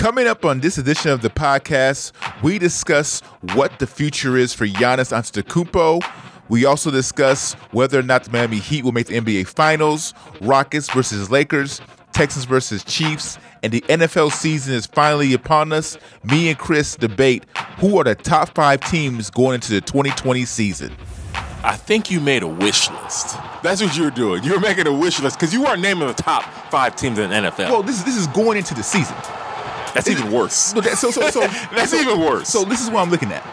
Coming up on this edition of the podcast, we discuss what the future is for Giannis Antetokounmpo. We also discuss whether or not the Miami Heat will make the NBA Finals, Rockets versus Lakers, Texans versus Chiefs, and the NFL season is finally upon us. Me and Chris debate who are the top five teams going into the 2020 season. I think you made a wish list. That's what you were doing. You were making a wish list because you weren't naming the top five teams in the NFL. Well, this is this is going into the season. That's even worse. So, that, so, so, so That's so- even worse. So this is what I'm looking at.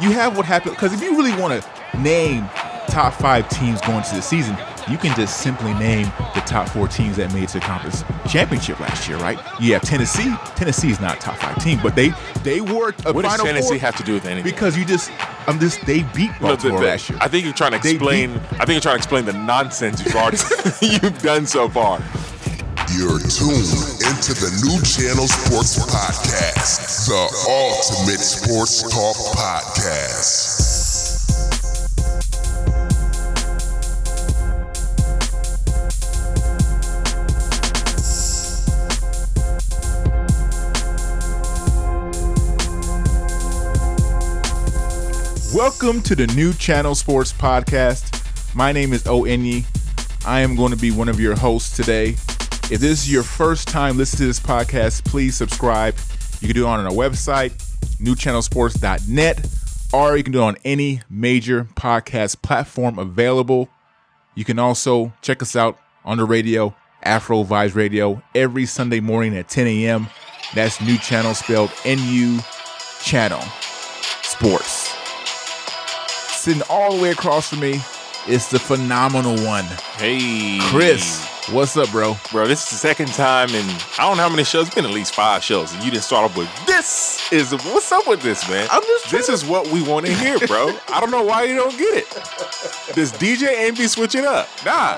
You have what happened because if you really want to name top five teams going to the season, you can just simply name the top four teams that made it to the conference championship last year, right? You have Tennessee. Tennessee is not a top five team, but they they were a what does Tennessee four have to do with anything? because you just I'm just they beat No, the- Baltimore the- last year. I think you're trying to explain. I think you're trying to explain the nonsense you've already you've done so far. You're tuned into the New Channel Sports Podcast, the ultimate sports talk podcast. Welcome to the new Channel Sports Podcast. My name is Onye. I am going to be one of your hosts today. If this is your first time listening to this podcast, please subscribe. You can do it on our website, newchannelsports.net, or you can do it on any major podcast platform available. You can also check us out on the radio, Afro Vibes Radio, every Sunday morning at 10 a.m. That's new channel spelled N-U channel sports sitting all the way across from me is the phenomenal one, Hey, Chris. What's up, bro? bro, this is the second time, and I don't know how many shows. It's been at least five shows, and you didn't start off with this. Is what's up with this, man? I'm just This trying is what we want to hear, bro. I don't know why you don't get it. This DJ ain't be switching up. Nah.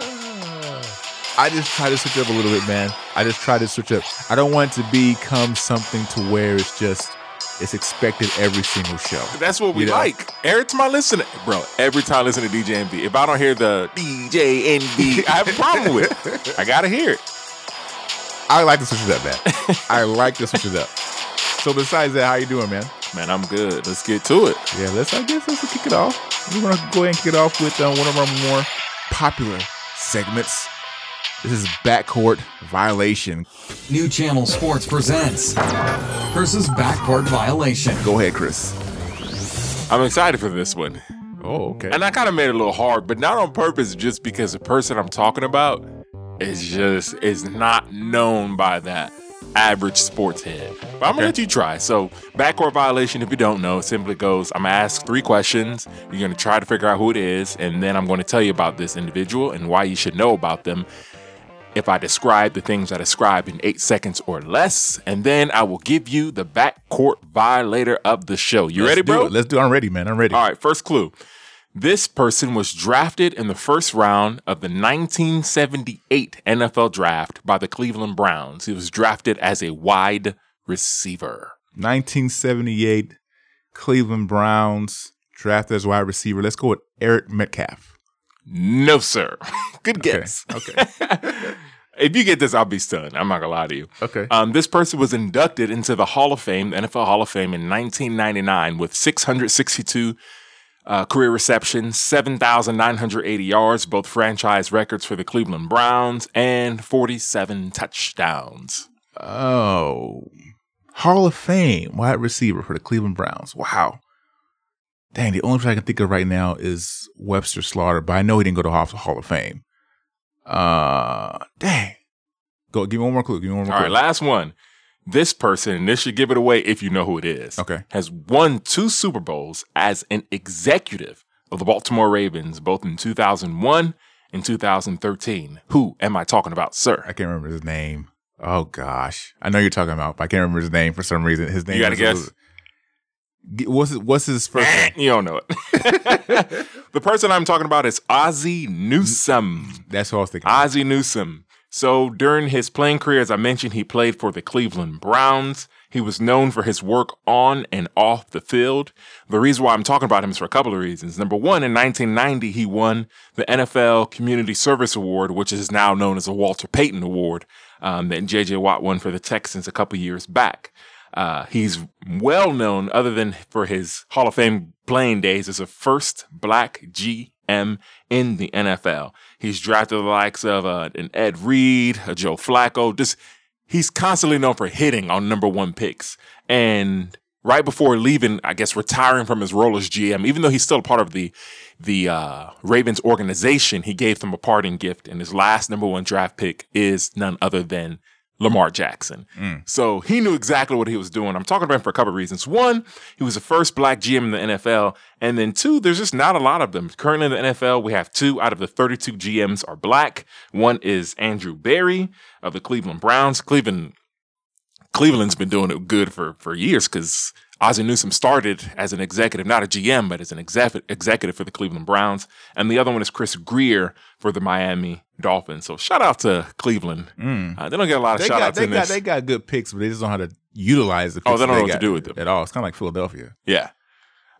I just try to switch up a little bit, man. I just try to switch up. I don't want it to become something to where it's just it's expected every single show. That's what we You know? like. Every time I listen, to, bro. Every time I listen to DJ NB, if I don't hear the DJ NB, I have a problem with it. I gotta hear it. I like to switch it up, man. I like to switch it up. So besides that, how you doing, man? Man, I'm good. Let's get to it. Yeah, let's. I guess let's kick it off. We're gonna go ahead and kick it off with uh, one of our more popular segments. This is backcourt violation. New Channel Sports presents Chris's Backcourt Violation. Go ahead, Chris. I'm excited for this one. Oh, okay. And I kind of made it a little hard, but not on purpose, just because the person I'm talking about is just is not known by that average sports head. But I'm gonna Okay. let you try. So backcourt violation, if you don't know, simply goes, I'm gonna ask three questions. You're gonna try to figure out who it is, and then I'm gonna tell you about this individual and why you should know about them. If I describe the things I described in eight seconds or less, and then I will give you the backcourt violator of the show. You Let's ready, do bro? it. Let's do. it. I'm ready, man. I'm ready. All right, first clue. This person was drafted in the first round of the 1978 NFL draft by the Cleveland Browns. He was drafted as a wide receiver. 1978 Cleveland Browns drafted as wide receiver. Let's go with Eric Metcalf. No, sir. Good Okay. guess. Okay. if you get this, I'll be stunned. I'm not gonna lie to you. Okay. Um, this person was inducted into the Hall of Fame, the NFL Hall of Fame, in 1999 with 662 uh, career receptions, 7,980 yards, both franchise records for the Cleveland Browns, and 47 touchdowns. Oh, Hall of Fame wide receiver for the Cleveland Browns. Wow. Dang, the only person I can think of right now is Webster Slaughter, but I know he didn't go to Hall Hall of Fame. Uh, dang. Go, give me one more clue. Give me one more All clue. right, last one. This person, and this should give it away if you know who it is, Okay. has won two Super Bowls as an executive of the Baltimore Ravens, both in 2001 and 2013. Who am I talking about, sir? I can't remember his name. Oh gosh, I know you're talking about, but I can't remember his name for some reason. His name. You gotta is- guess? What's his, what's his first name? you don't know it. the person I'm talking about is Ozzie Newsome. That's what I was thinking. Ozzie Newsome. So during his playing career, as I mentioned, he played for the Cleveland Browns. He was known for his work on and off the field. The reason why I'm talking about him is for a couple of reasons. Number one, in 1990, he won the NFL Community Service Award, which is now known as the Walter Payton Award, um, that J.J. Watt won for the Texans a couple years back. Uh, he's well known, other than for his Hall of Fame playing days, as the first black GM in the NFL. He's drafted the likes of uh, an Ed Reed, a Joe Flacco. Just he's constantly known for hitting on number one picks. And right before leaving, I guess retiring from his role as GM, even though he's still a part of the the uh, Ravens organization, he gave them a parting gift, and his last number one draft pick is none other than Lamar Jackson. Mm. So he knew exactly what he was doing. I'm talking about him for a couple of reasons. One, he was the first black GM in the NFL. And then two, there's just not a lot of them. Currently in the NFL, we have two out of the 32 GMs are black. One is Andrew Berry of the Cleveland Browns. Cleveland Cleveland's been doing it good for for years because Ozzie Newsome started as an executive, not a GM, but as an exec- executive for the Cleveland Browns. And the other one is Chris Grier for the Miami Dolphins. So shout out to Cleveland. Uh, they don't get a lot of They shout got outs they in got this. they got good picks, but they just don't know how to utilize the. Oh, they don't that know what to do with them. at all. It's kind of like Philadelphia. yeah.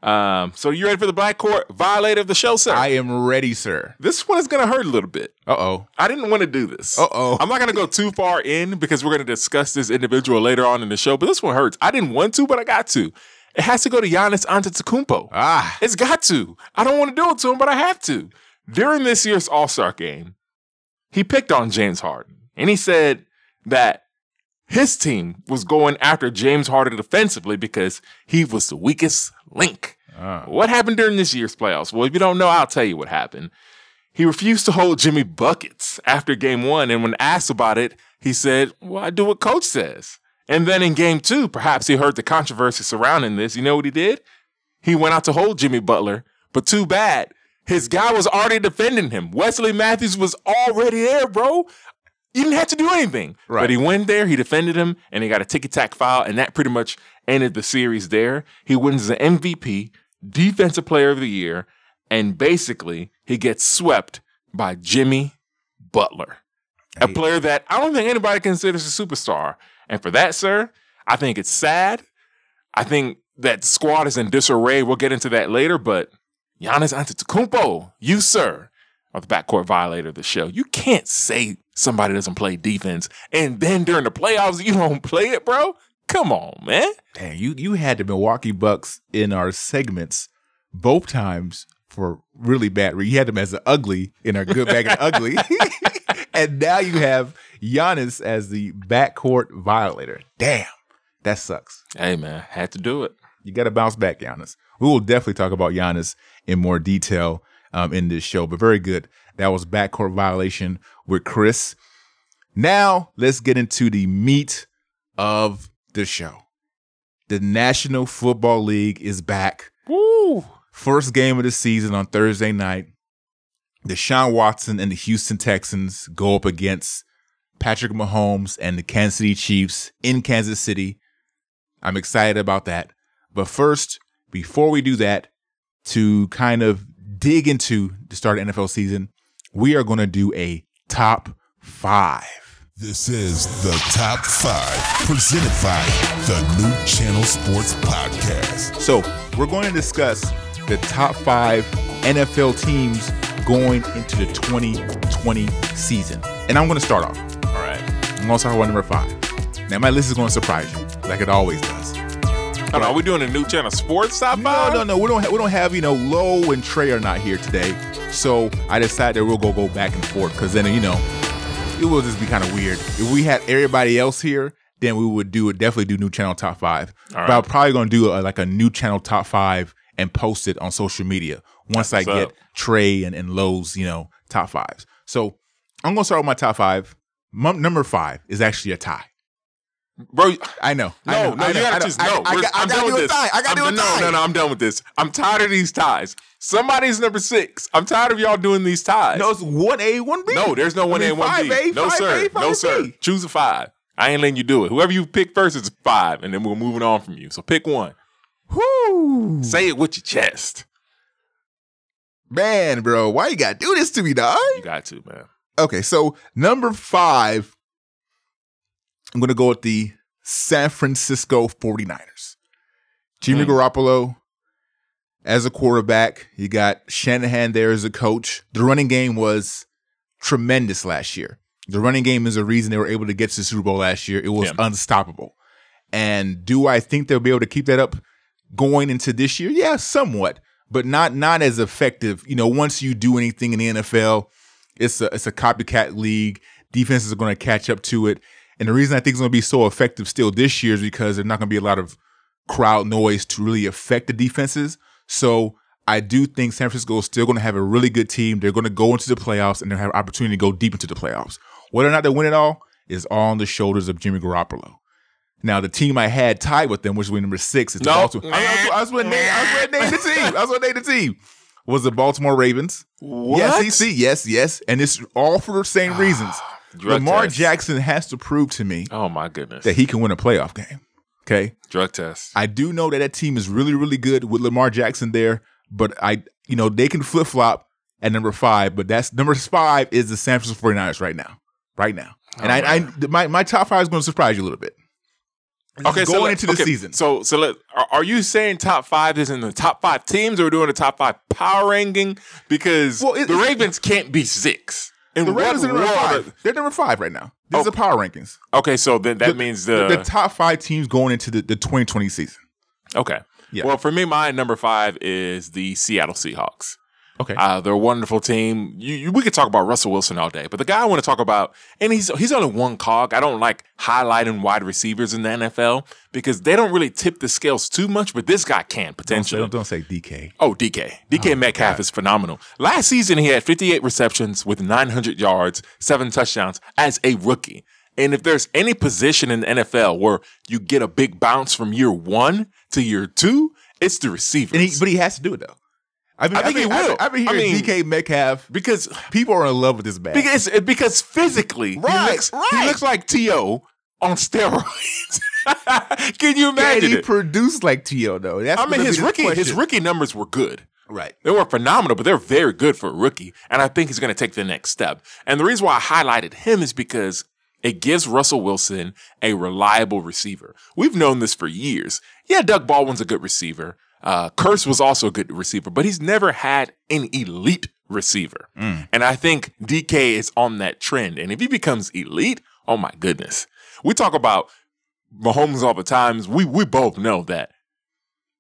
Um, so you ready for the backcourt violator of the show, sir? I am ready, sir. this one is going to hurt a little bit. Uh oh. I didn't want to do this. Uh-oh. I'm not going to go too far in because we're going to discuss this individual later on in the show, but this one hurts. I didn't want to, but I got to. It has to go to Giannis Antetokounmpo. Ah. It's got to. I don't want to do it to him, but I have to. During this year's All Star game, he picked on James Harden and he said that his team was going after James Harden defensively because he was the weakest link. Ah. What happened during this year's playoffs? Well, if you don't know, I'll tell you what happened. He refused to hold Jimmy buckets after game one. And when asked about it, he said, Well, I do what coach says. And then in game two, perhaps he heard the controversy surrounding this. You know what he did? He went out to hold Jimmy Butler, but too bad. His guy was already defending him. Wesley Matthews was already there, bro. You didn't have to do anything. Right. But he went there, he defended him, and he got a ticky tack foul, and that pretty much ended the series there. He wins the MVP, Defensive Player of the Year, and basically he gets swept by Jimmy Butler, a player that I don't think anybody considers a superstar. And for that, sir, I think it's sad. I think that squad is in disarray. We'll get into that later, but Giannis Antetokounmpo, you, sir, are the backcourt violator of the show. You can't say somebody doesn't play defense and then during the playoffs you don't play it, bro. Come on, man. Damn, you you had the Milwaukee Bucks in our segments both times for really bad. re- You had them as the ugly in our good bag and ugly, and now you have Giannis as the backcourt violator. Damn, that sucks. Hey, man, had to do it. You got to bounce back, Giannis. We will definitely talk about Giannis in more detail um, in this show, but very good. That was backcourt violation with Chris. Now let's get into the meat of the show. The National Football League is back. Woo. First game of the season on Thursday night. Deshaun Watson and the Houston Texans go up against Patrick Mahomes and the Kansas City Chiefs in Kansas City. I'm excited about that. But first, before we do that, to kind of dig into the start of NFL season, we are going to do a top five. This is the Top 5, presented by the New Channel Sports Podcast. So we're going to discuss the top five NFL teams going into the 2020 season. And I'm going to start off. All right. I'm going to start with number five. Now, my list is going to surprise you, like it always does. Are we doing a new channel sports top No, five? no, no. We don't. Ha- we don't have you know. Low and Trey are not here today, so I decided that we'll go go back and forth because then you know it will just be kind of weird. If we had everybody else here, then we would do it. Definitely do new channel top five. All But I'm probably gonna do a, like a new channel top five and post it on social media once I That's get up. Trey and, and Lowe's you know top fives. So I'm gonna start with my top five. Mum number five is actually a tie. Bro, I know. No, I know, no, I you know, I gotta choose. I- No, I, I I'm gotta done do with a this. tie. I gotta I'm do a tie. No, no, no, I'm done with this. I'm tired of these ties. Somebody's number six. I'm tired of y'all doing these ties. No, it's one A, one B. No, there's no one A, one B. 5A, No, 5A, sir. No, 5B. sir. Choose a five. I ain't letting you do it. Whoever you pick first is five, and then we're moving on from you. So pick one. Whoo. Say it with your chest. Man, bro, why you gotta do this to me, dog? You got to, man. Okay, so number five, I'm gonna go with the San Francisco 49ers. Jimmy Hmm. Garoppolo as a quarterback. You got Shanahan there as a coach. The running game was tremendous last year. The running game is the reason they were able to get to the Super Bowl last year. It was Yeah. unstoppable. And do I think they'll be able to keep that up going into this year? Yeah, somewhat, but not not as effective. You know, once you do anything in the NFL, it's a it's a copycat league. Defenses are going to catch up to it. And the reason I think it's going to be so effective still this year is because there's not going to be a lot of crowd noise to really affect the defenses. So I do think San Francisco is still going to have a really good team. They're going to go into the playoffs and they have an opportunity to go deep into the playoffs. Whether or not they win it all is all on the shoulders of Jimmy Garoppolo. Now, the team I had tied with them, which was number six, is the. Baltimore. I, I was going to name, I was going to name the team. I was going to name the team. Was the Baltimore Ravens? Yes, EC. Yes, yes, and it's all for the same reasons. Drug Lamar test. Jackson has to prove to me Oh my goodness. that he can win a playoff game. Okay, Drug test. I do know that that team is really, really good with Lamar Jackson there, but I, you know, they can flip flop at number five, but that's number five is the San Francisco 49ers right now, right now. Oh, and Oh, I, I, my, my top five is going to surprise you a little bit. Okay, so going let- into the okay, season. So, so let, are, are you saying top five is in the top five teams, or we're doing the top five power ranking? Because Well, it- the Ravens can't be six. In the what are number five. They're number five right now. These Oh. are power rankings. Okay, so then that means the, the top five teams going into the, the 2020 season. okay. Yeah. Well, for me, my number five is the Seattle Seahawks. Okay. Uh, they're a wonderful team. You, you, we could talk about Russell Wilson all day, but the guy I want to talk about, and he's he's only one cog. I don't like highlighting wide receivers in the NFL because they don't really tip the scales too much, but this guy can don't, say, potentially. don't, say DK. Oh, DK. DK Metcalf is phenomenal. Last season, he had 58 receptions with 900 yards, seven touchdowns as a rookie. And if there's any position in the NFL where you get a big bounce from year one to year two, it's the receivers. And he, but he has to do it though. I've been, I think I've he I've will. been- I've been I hearing mean- DK Metcalf. because People are in love with this man. because because physically Right, he looks he looks like T.O. on steroids. Can you Can imagine he it? produced like T.O. though? That's I mean, his rookie his rookie numbers were good. right. They were phenomenal, but they're very good for a rookie. And I think he's going to take the next step. And the reason why I highlighted him is because it gives Russell Wilson a reliable receiver. We've known this for years. Yeah, Doug Baldwin's a good receiver. Uh, Kearse was also a good receiver, but he's never had an elite receiver. And I think DK is on that trend. And if he becomes elite, oh my goodness. We talk about Mahomes all the times. We we both know that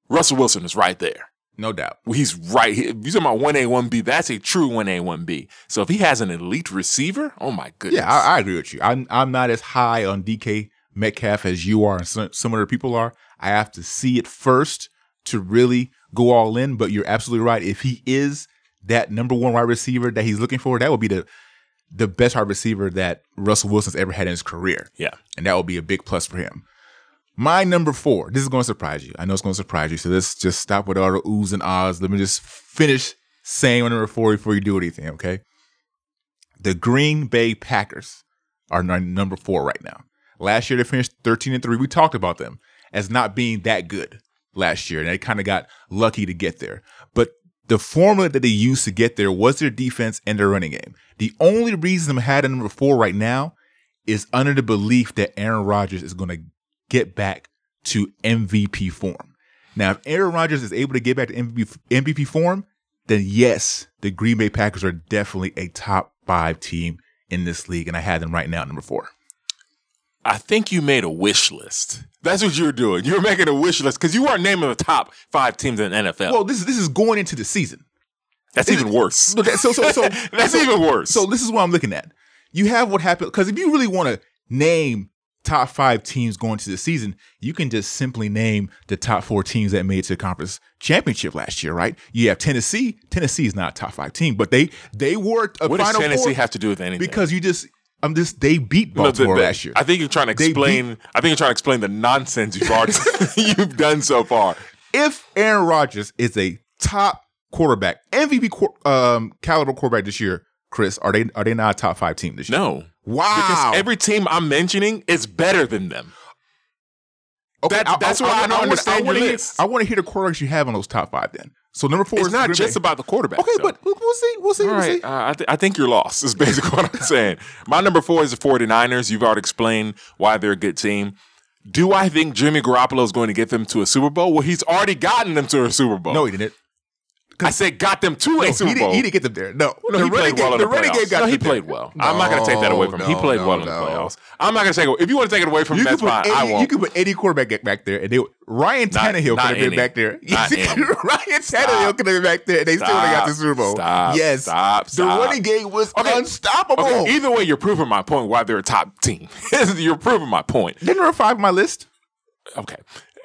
Russell Wilson is right there No doubt. he's right. He- you're talking about one A, one B, that's a true one A, one B. So if he has an elite receiver, oh my goodness. Yeah, I, I agree with you. I'm I'm not as high on DK Metcalf as you are and some, some other people are. I have to see it first to really go all in. But you're absolutely right. If he is that number one wide receiver that he's looking for, that would be the the best wide receiver that Russell Wilson's ever had in his career. yeah. and that will be a big plus for him. My number four. This is going to surprise you. I know it's going to surprise you. So let's just stop with all the oohs and ahs. Let me just finish saying my number four before you do anything. Okay. The Green Bay Packers are number four right now. Last year they finished thirteen and three. We talked about them as not being that good last year, and they kind of got lucky to get there. But the formula that they used to get there was their defense and their running game. The only reason I'm at number four right now is under the belief that Aaron Rodgers is going to get back to MVP form. Now, if Aaron Rodgers is able to get back to MVP, form, then yes, the Green Bay Packers are definitely a top five team in this league, and I had them right now at number four. I think you made a wish list. That's what you were doing. You were making a wish list because you weren't naming the top five teams in the NFL. Well, this is this is going into the season. that's even worse. Look, so so so That's so- even worse. So this is what I'm looking at. You have what happened because if you really want to name top five teams going to the season, you can just simply name the top four teams that made it to the conference championship last year, right? You have Tennessee. Tennessee is not a top five team, but they they were a what does Tennessee four have to do with anything? because you just I'm just they beat No, the- Baltimore the- last year. I think you're trying to explain. I think you're trying to explain the nonsense you've already you've done so far. if Aaron Rodgers is a top quarterback, MVP um, caliber quarterback this year, Chris, are they are they not a top five team this year? No, Wow. because every team I'm mentioning is better than them. Okay, That- that's why I don't wanna- understand wanna your list. I want to hear the quarterbacks you have on those top five. Then, so number four It's is not Green just Bay. about the quarterback. Okay, but we'll, see. We'll see. All we'll see. Uh, I, th- I think you're lost, is basically what I'm saying. My number four is the 49ers. You've already explained why they're a good team. Do I think Jimmy Garoppolo is going to get them to a Super Bowl? Well, he's already gotten them to a Super Bowl. No, he didn't. I said got them to a he, Super didn't, Bowl. he didn't get them there. No, No, the he running played game, well in the the got No, he played well. I'm not going to take that away from him. He played no, well in the playoffs. I'm not going to take it. If you want to take it away from You him, that's fine. Any, you won't. could put any quarterback back there, and they Ryan Not- Tannehill could have been back there. Not Yes, any. Ryan Tannehill could have been back there, and they still would have got the Super Bowl. Stop, yes, stop, the stop. running game was Okay. unstoppable. Okay, either way, you're proving my point why they're a top team. you're proving my point. Didn't five on my list. Okay.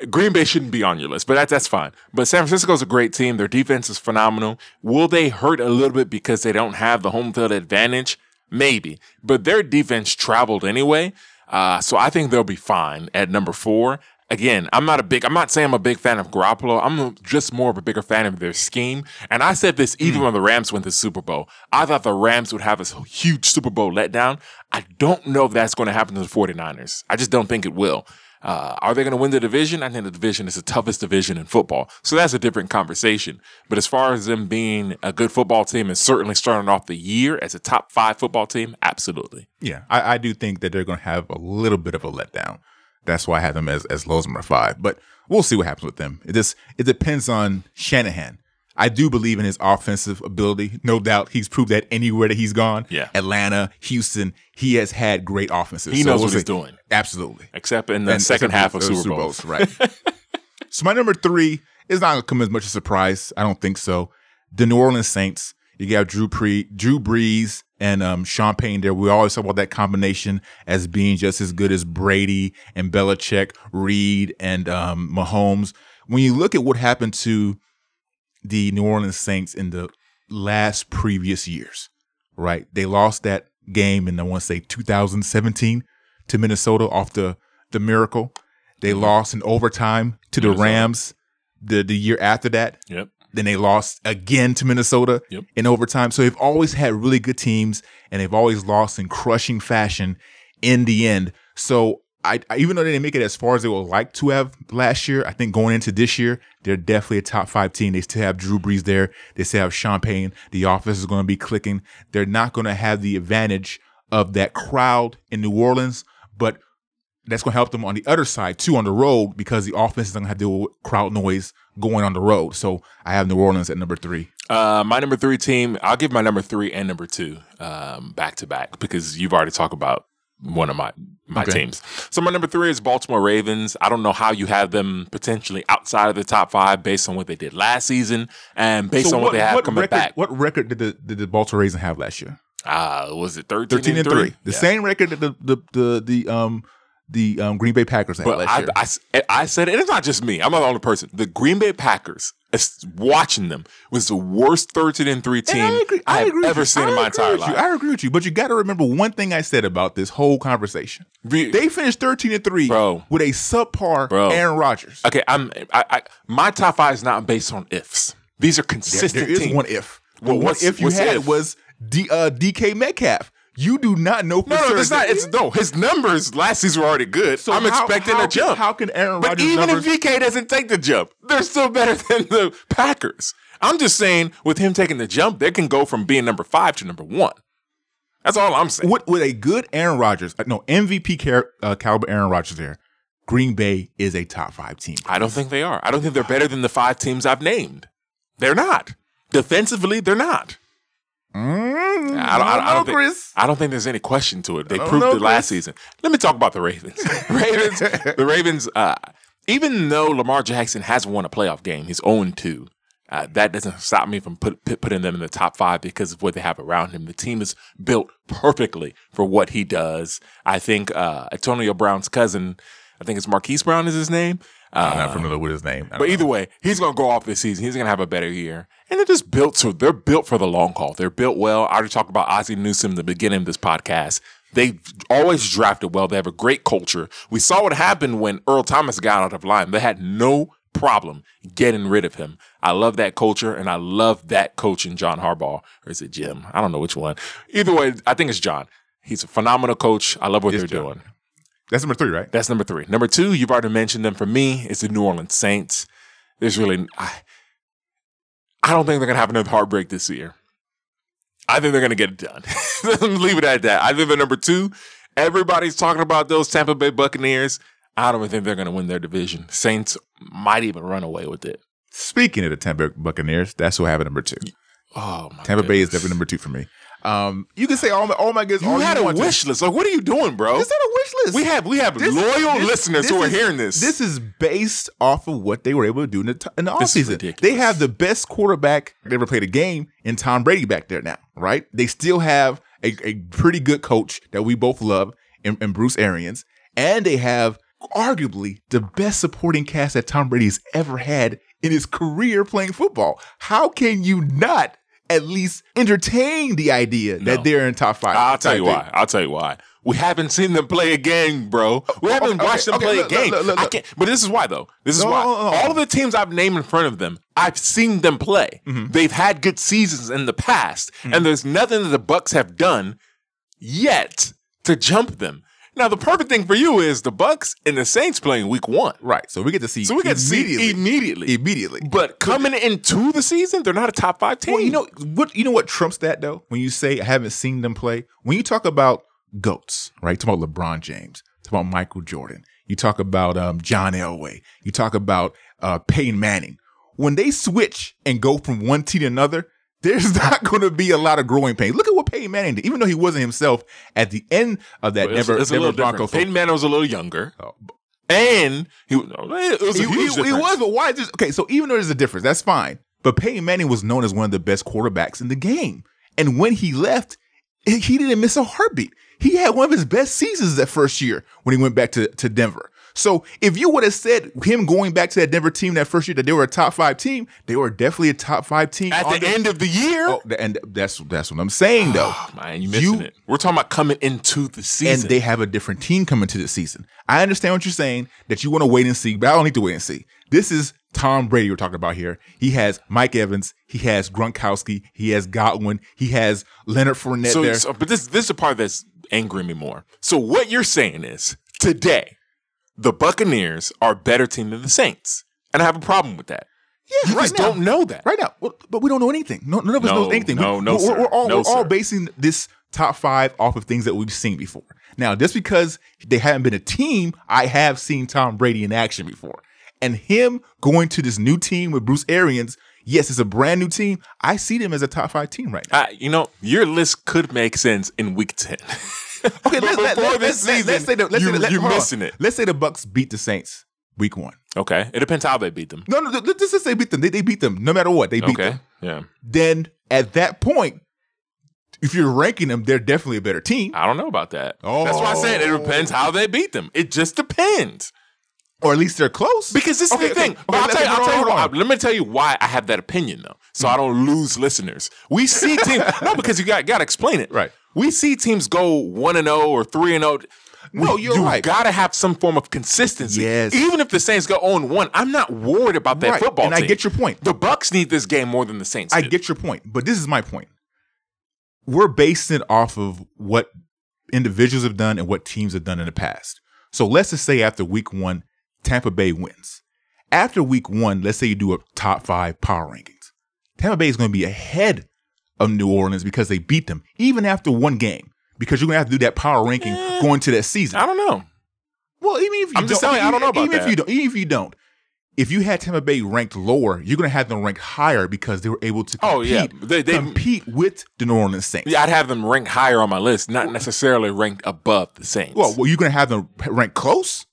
Green Bay shouldn't be on your list, but that, that's fine. But San Francisco's a great team. Their defense is phenomenal. Will they hurt a little bit because they don't have the home field advantage? Maybe. But their defense traveled anyway. Uh, so I think they'll be fine at number four. Again, I'm not a big, I'm not saying I'm a big fan of Garoppolo. I'm just more of a bigger fan of their scheme. And I said this even when the Rams went to the Super Bowl. I thought the Rams would have a huge Super Bowl letdown. I don't know if that's going to happen to the 49ers. I just don't think it will. Uh, are they going to win the division? I think the division is the toughest division in football. So that's a different conversation. But as far as them being a good football team and certainly starting off the year as a top five football team, absolutely. Yeah, I, I do think that they're going to have a little bit of a letdown. That's why I have them as as low as number five. But we'll see what happens with them. It just it depends on Shanahan. I do believe in his offensive ability. No doubt, he's proved that anywhere that he's gone. Yeah. Atlanta, Houston, he has had great offenses. He So knows what he's see. doing. Absolutely. Except in the And second half of the Super Bowls. right? so my number three is not going to come as much a surprise. I don't think so. The New Orleans Saints. You got Drew Pre, Drew Brees, and um, Sean Payton. There, we always talk about that combination as being just as good as Brady and Belichick, Reid, and um, Mahomes. When you look at what happened to the New Orleans Saints in the last previous years, right? They lost that game in I want to say 2017 to Minnesota off the the miracle. They mm-hmm. lost in overtime to the Minnesota. Rams the the year after that. Yep. Then they lost again to Minnesota Yep. in overtime. So they've always had really good teams, and they've always lost in crushing fashion in the end. So I, I even though they didn't make it as far as they would like to have last year, I think going into this year, they're definitely a top five team. They still have Drew Brees there. They still have Sean Payton. The offense is going to be clicking. They're not going to have the advantage of that crowd in New Orleans, but that's going to help them on the other side too on the road because the offense is going to have to deal with crowd noise going on the road. So I have New Orleans at number three. Uh, my number three team, I'll give my number three and number two um, back to back because you've already talked about one of my my Okay. teams. So my number three is Baltimore Ravens. I don't know how you have them potentially outside of the top five based on what they did last season and based So on what, they have coming record, back. What record did the did the Baltimore Ravens have last year? Uh, was it 13, Thirteen and three. The Yeah. same record that the the the, the um the um, Green Bay Packers had But last I, year. I I said. And it's not just me. I'm not the only person. The Green Bay Packers, watching them, was the worst 13 and 3 team And I, agree, I, I have agree ever seen I in my agree entire with you. life. I agree with you, but you got to remember one thing I said about this whole conversation. Re- They finished thirteen and three, Bro. with a subpar Bro. Aaron Rodgers. Okay, I'm. I, I my top five is not based on ifs. These are There- consistent. there is teams. one if. Well, one what's- if you had if? was D, uh, DK Metcalf. You do not know for No, no, sure it's not. It's no. His numbers last season were already good. So I'm how- expecting how a jump. how can Aaron Rodgers? But even numbers- if DK doesn't take the jump, they're still better than the Packers. I'm just saying, with him taking the jump, they can go from being number five to number one. That's all I'm saying. with, with a good Aaron Rodgers, uh, no MVP car, uh, caliber Aaron Rodgers there, Green Bay is a top five team. I don't think they are. I don't think they're better than the five teams I've named. They're not. Defensively, they're not. Mm, I don't, I don't, I don't think, Chris. I don't think there's any question to it. They proved know, it last Chris. season. Let me talk about the Ravens. Ravens, the Ravens. Uh, even though Lamar Jackson has won a playoff game, he's 0 2. Uh, that doesn't stop me from put, put- putting them in the top five because of what they have around him. The team is built perfectly for what he does. I think uh, Antonio Brown's cousin, I think it's Marquise Brown is his name. I'm Uh, not familiar with his name. But either know. way, he's gonna go off this season. He's gonna have a better year, and they're just built so they're built for the long haul. They're built well. I already talked about Ozzie Newsome in the beginning of this podcast. They've always drafted well. They have a great culture. We saw what happened when Earl Thomas got out of line. They had no problem getting rid of him. I love that culture, and I love that coach in John Harbaugh, or is it Jim? I don't know which one. Either way, I think it's John. He's a phenomenal coach. I love what It's they're John. doing. that's number three, right? That's number three. Number two, you've already mentioned them. For me, it's the New Orleans Saints. There's really, I, I don't think they're gonna have another heartbreak this year. I think they're gonna get it done. Leave it at that. I think they're number two. Everybody's talking about those Tampa Bay Buccaneers. I don't even think they're gonna win their division. Saints might even run away with it. Speaking of the Tampa Bay Buccaneers, that's who I have at number two. Oh my Tampa Bay is definitely number two for me. Um, you can say all my, all my goodness. You all had a want to. wish list. Like, what are you doing, bro? Is that a wish list. We have we have This- loyal this- listeners this who are hearing this. This is based off of what they were able to do in the, in the offseason. They have the best quarterback that ever played a game in Tom Brady back there now, right? They still have a, a pretty good coach that we both love in, in Bruce Arians. And they have arguably the best supporting cast that Tom Brady's ever had in his career playing football. How can you not at least entertain the idea No. that they're in top five? I'll tell you thing? why. I'll tell you why. We haven't seen them play a game, bro. We haven't okay, watched them okay, play look, a game. look, look, I look. can't, but this is why, though. This is No, why. no. All of the teams I've named in front of them, I've seen them play. Mm-hmm. They've had good seasons in the past, and there's nothing that the Bucks have done yet to jump them. Now, the perfect thing for you is the Bucks and the Saints playing Week One, Right. So we get to see so we get to see immediately. immediately. But coming into the season, they're not a top five team. Well, you know what? You know what trumps that though? When you say I haven't seen them play, when you talk about goats, right? Talk about LeBron James, talk about Michael Jordan. You talk about um, John Elway. You talk about uh, Peyton Manning. When they switch and go from one team to another, there's not going to be a lot of growing pains. Look at what Peyton Manning did. Even though he wasn't himself at the end of that But it's, Denver, it's little. Broncos. Peyton Manning was a little younger, Oh, and he oh, it was he, he- he was, but why? Just okay. So even though there's a difference, that's fine. But Peyton Manning was known as one of the best quarterbacks in the game, and when he left, he didn't miss a heartbeat. He had one of his best seasons that first year when he went back to, to Denver. So if you would have said him going back to that Denver team that first year that they were a top five team, they were definitely a top five team At on the end of the year, Oh, and that's that's what I'm saying though. Oh, man, you missing it. We're talking about coming into the season. and they have a different team coming to the season. I understand what you're saying that you want to wait and see, but I don't need to wait and see. This is Tom Brady we're talking about here. He has Mike Evans, he has Gronkowski, he has Godwin, he has Leonard Fournette so, there. so- but this this is the part that's angering me more. So what you're saying is today, the Buccaneers are a better team than the Saints, and I have a problem with that. yeah, You right just now. don't know that. Right now, Well, but we don't know anything. No, none of us No, knows anything. no, we, no, we're, sir. we're all, No, we're all basing this top five off of things that we've seen before. Now, just because they haven't been a team, I have seen Tom Brady in action before, and him going to this new team with Bruce Arians. Yes, it's a brand new team. I see them as a top five team right now. I, you know, your list could make sense in week ten. Okay, let's, let, let, this let's, season, let's say the, let's you, say the, let, you're hold on. missing it. Let's say the Bucks beat the Saints week one. Okay, it depends how they beat them. No, no, let's just say beat them. They, they beat them no matter what. They beat Okay, them. yeah. Then at that point, if you're ranking them, they're definitely a better team. I don't know about that. Oh. That's why I said it oh. depends how they beat them. It just depends. or at least they're close. Because this Okay, is the okay, thing. okay, I'll tell you, I'll tell you hold let me tell you why I have that opinion though, so I don't lose listeners. We see teams no, because you got got to explain it. Right. We see teams go one and zero or three and zero. No, you're you right. Got to have some form of consistency. Yes. Even if the Saints go zero and one, I'm not worried about that Right, football. and I get your point. The Bucks need this game more than the Saints. I get your point, but this is my point. We're basing it off of what individuals have done and what teams have done in the past. So let's just say after week one, Tampa Bay wins. After week one, let's say you do a top five power rankings. Tampa Bay is going to be ahead of New Orleans because they beat them, even after one game, because you're to have to do that power ranking Eh. going to that season. I don't know. Well, even if you I'm just don't, telling you, I don't know about even if you don't, even if you don't, if you had Tampa Bay ranked lower, you're going to have them ranked higher because they were able to compete, Oh, yeah. They- they- compete with the New Orleans Saints. Yeah, I'd have them ranked higher on my list, not necessarily ranked above the Saints. Well, well, you're going to have them ranked close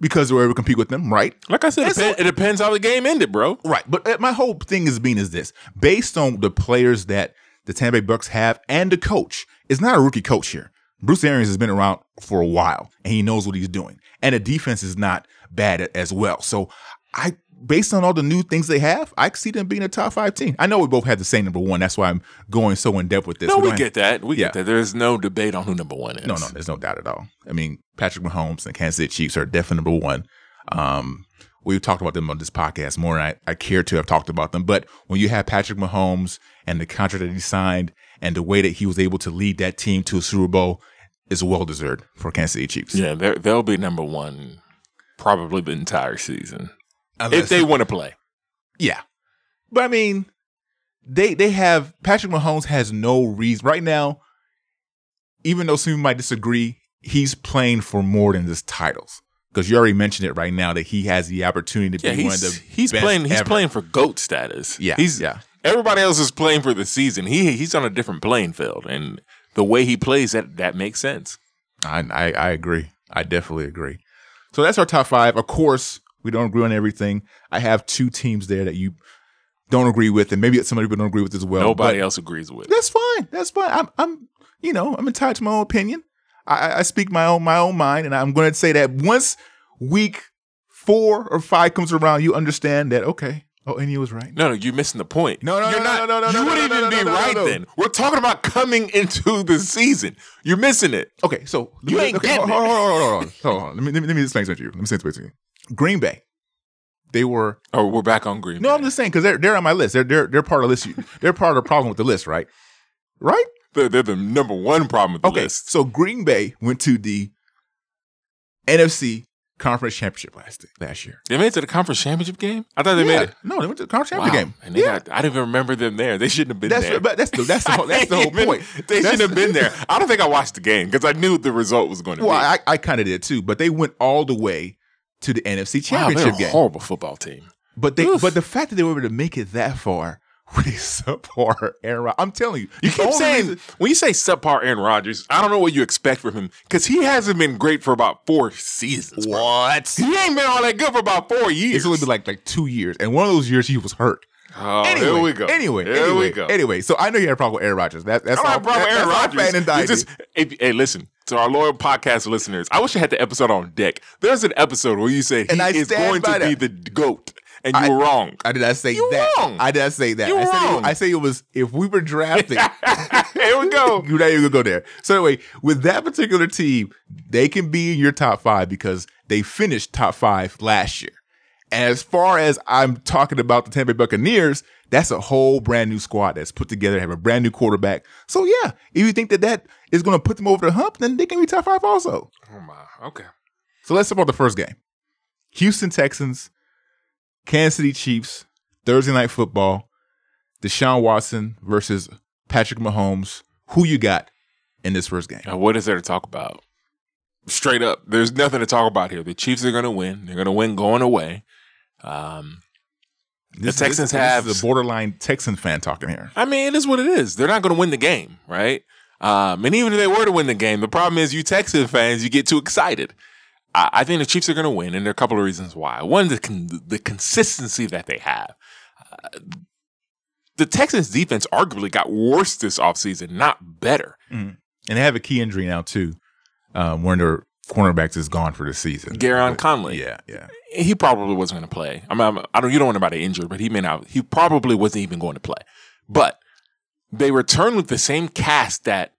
because they were able to compete with them, right? like I said, it, depend- it depends how the game ended, bro. Right. But uh, my whole thing is being is this: based on the players that the Tampa Bay Bucks have and the coach, it's not a rookie coach here. Bruce Arians has been around for a while and he knows what he's doing, and the defense is not bad as well. So, I, based on all the new things they have, I see them being a top five team. I know we both have the same number one. That's why I'm going so in depth with this. No, we have- get that. We Yeah. get that. There's no debate on who number one is. No, no, there's no doubt at all. I mean, Patrick Mahomes and Kansas City Chiefs are definitely number one. Um, we've talked about them on this podcast more than I, I care to have talked about them. But when you have Patrick Mahomes and the contract that he signed and the way that he was able to lead that team to a Super Bowl is well deserved for Kansas City Chiefs. Yeah, they'll be number one probably the entire season Unless- if they want to play. yeah. But I mean, they they have Patrick Mahomes has no reason right now. Even though some might disagree, he's playing for more than just titles. because you already mentioned it right now that he has the opportunity to Yeah, be one of the he's playing he's ever. playing for goat status. Yeah, he's yeah. Everybody else is playing for the season. He he's on a different playing field, and the way he plays that that makes sense. I, I I agree. I definitely agree. So that's our top five. Of course, we don't agree on everything. I have two teams there that you don't agree with, and maybe some other people don't agree with as well. Nobody else agrees with. That's fine. That's fine. I'm I'm you know I'm entitled to my own opinion. I, I- speak my own my own mind, and I'm going to say that once week four or five comes around, you understand that okay. Oh, and he was right. No, no, you're missing the point. No, no, you're no, not. no, no, no, you no, wouldn't no, even no, be no, no, right then. We're talking about coming into the season. You're missing it. Okay, so You ain't okay, getting hold, it. hold, hold, hold, hold, hold on. Let me let me, let me explain to you. Let me say to you. Green Bay, they were Oh, we're back on green. no. Bay. I'm just saying because they're they're on my list. They're they're they're part of the list. They're part of the problem with the list, right? Right. they're, they're the number one problem with the Okay, list. so Green Bay went to the NFC Conference Championship last last year. They made it to the conference championship game. I thought they yeah. made it. No, they went to the conference Wow. championship game. And they yeah. got, I didn't even remember them there. They shouldn't have been that's there. but that's the that's the whole, that's the whole Even- point. They That's- shouldn't have been there. I don't think I watched the game because I knew the result was going to Well, be. I, I kind of did too, but they went all the way to the NFC Championship a game. horrible football team. But they, Oof. but the fact that they were able to make it that far with subpar Aaron Rodgers, I'm telling you, You keep saying reason- when you say subpar Aaron Rodgers, I don't know what you expect from him because he hasn't been great for about four seasons. bro. what? He ain't been all that good for about four years. It's only been like like two years, and one of those years he was hurt. Oh, Anyway, here we go. Anyway, here anyway, we go. Anyway, so I know you had a problem with Aaron Rodgers. That, that's I don't all. have a problem with Aaron Rodgers. fan and We just- if- hey, listen to our loyal podcast listeners. I wish I had the episode on deck. There's an episode where you said he And I is going to be the goat, and you I- were wrong. I did not say You that. wrong. I did not say that. You I said wrong. It, I say it was if we were drafting. here we go. You're not even gonna go there. So anyway, with that particular team, they can be in your top five because they finished top five last year. As far as I'm talking about the Tampa Bay Buccaneers, that's a whole brand new squad that's put together, have a brand new quarterback. So yeah, if you think that that is going to put them over the hump, then they can be top five also. Oh my. Okay. So let's talk about the first game: Houston Texans, Kansas City Chiefs, Thursday night football. Deshaun Watson versus Patrick Mahomes. Who you got in this first game? Now, what is there to talk about? Straight up, there's nothing to talk about here. The Chiefs are going to win. They're going to win going away. Um, This- Texans this, have- a borderline Texan fan talking here. I mean, it is what it is. They're not going to win the game, right? Um, and even if they were to win the game, the problem is you Texas fans, you get too excited. I, I think the Chiefs are going to win, and there are a couple of reasons why. One, the con- the consistency that they have. Uh, the Texans defense arguably got worse this offseason, not better. And they have a key injury now too. Um, their cornerbacks is gone for the season. Gareon Conley. Yeah, yeah. he probably wasn't going to play. I mean, I'm, I don't. You don't want anybody injured, but he may not. He probably wasn't even going to play. But they returned with the same cast that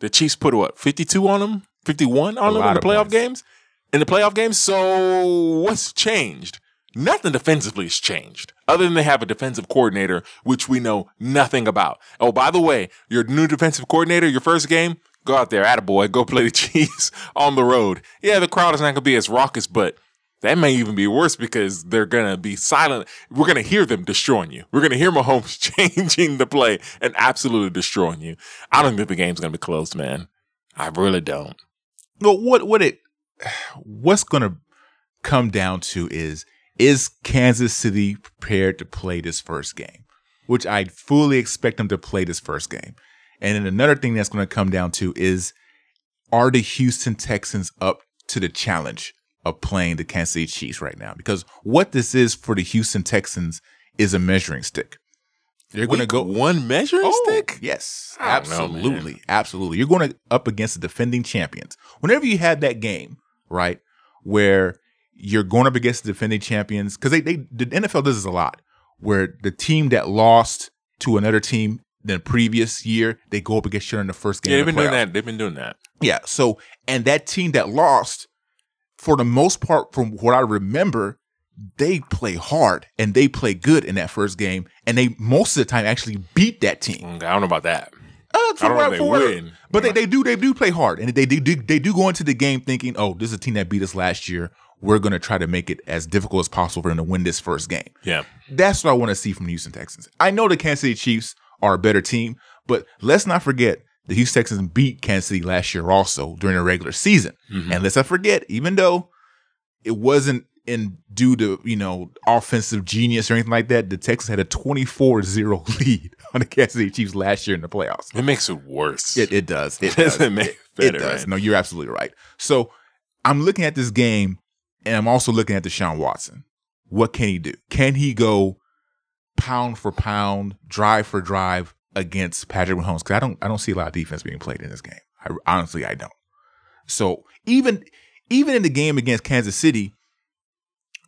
the Chiefs put what 52 on them, 51 on A them in the playoff points. games. In the playoff games, so what's changed? Nothing defensively has changed, other than they have a defensive coordinator, which we know nothing about. Oh, by the way, your new defensive coordinator, your first game, go out there, attaboy, go play the Chiefs on the road. Yeah, the crowd is not going to be as raucous, but that may even be worse because they're going to be silent. We're going to hear them destroying you. We're going to hear Mahomes changing the play and absolutely destroying you. I don't think the game's going to be close, man. I really don't. But what what it what's going to come down to is is Kansas City prepared to play this first game, which I fully expect them to play this first game. And then another thing that's going to come down to is are the Houston Texans up to the challenge of playing the Kansas City Chiefs right now? Because what this is for the Houston Texans is a measuring stick. They're going to go one measuring Oh, stick? Yes, don't know, absolutely, absolutely. You're going to up against the defending champions. Whenever you have that game, right, where you're going up against the defending champions, because they, they the NFL does this a lot, where the team that lost to another team the previous year, they go up against you in the first game. Yeah, they've the been doing that. They've been doing that. Yeah. So, and that team that lost, for the most part, from what I remember, they play hard and they play good in that first game, and they most of the time actually beat that team. Mm, I don't know about that. Uh, I don't know if they win. but they, they do they do play hard, and they, they do they do go into the game thinking, oh, this is a team that beat us last year. We're going to try to make it as difficult as possible for them to win this first game. Yeah. That's what I want to see from the Houston Texans. I know the Kansas City Chiefs are a better team, but let's not forget the Houston Texans beat Kansas City last year also during the regular season. Mm-hmm. And let's not forget, even though it wasn't in due to you know offensive genius or anything like that. The Texans had a 24-0 lead on the Kansas City Chiefs last year in the playoffs. It makes it worse. It, it does. It doesn't does. make it, it better, it does. right? No, you're absolutely right. So I'm looking at this game, and I'm also looking at Deshaun Watson. What can he do? Can he go pound for pound, drive for drive against Patrick Mahomes? Because I don't, I don't see a lot of defense being played in this game. I, honestly, I don't. So even, even in the game against Kansas City,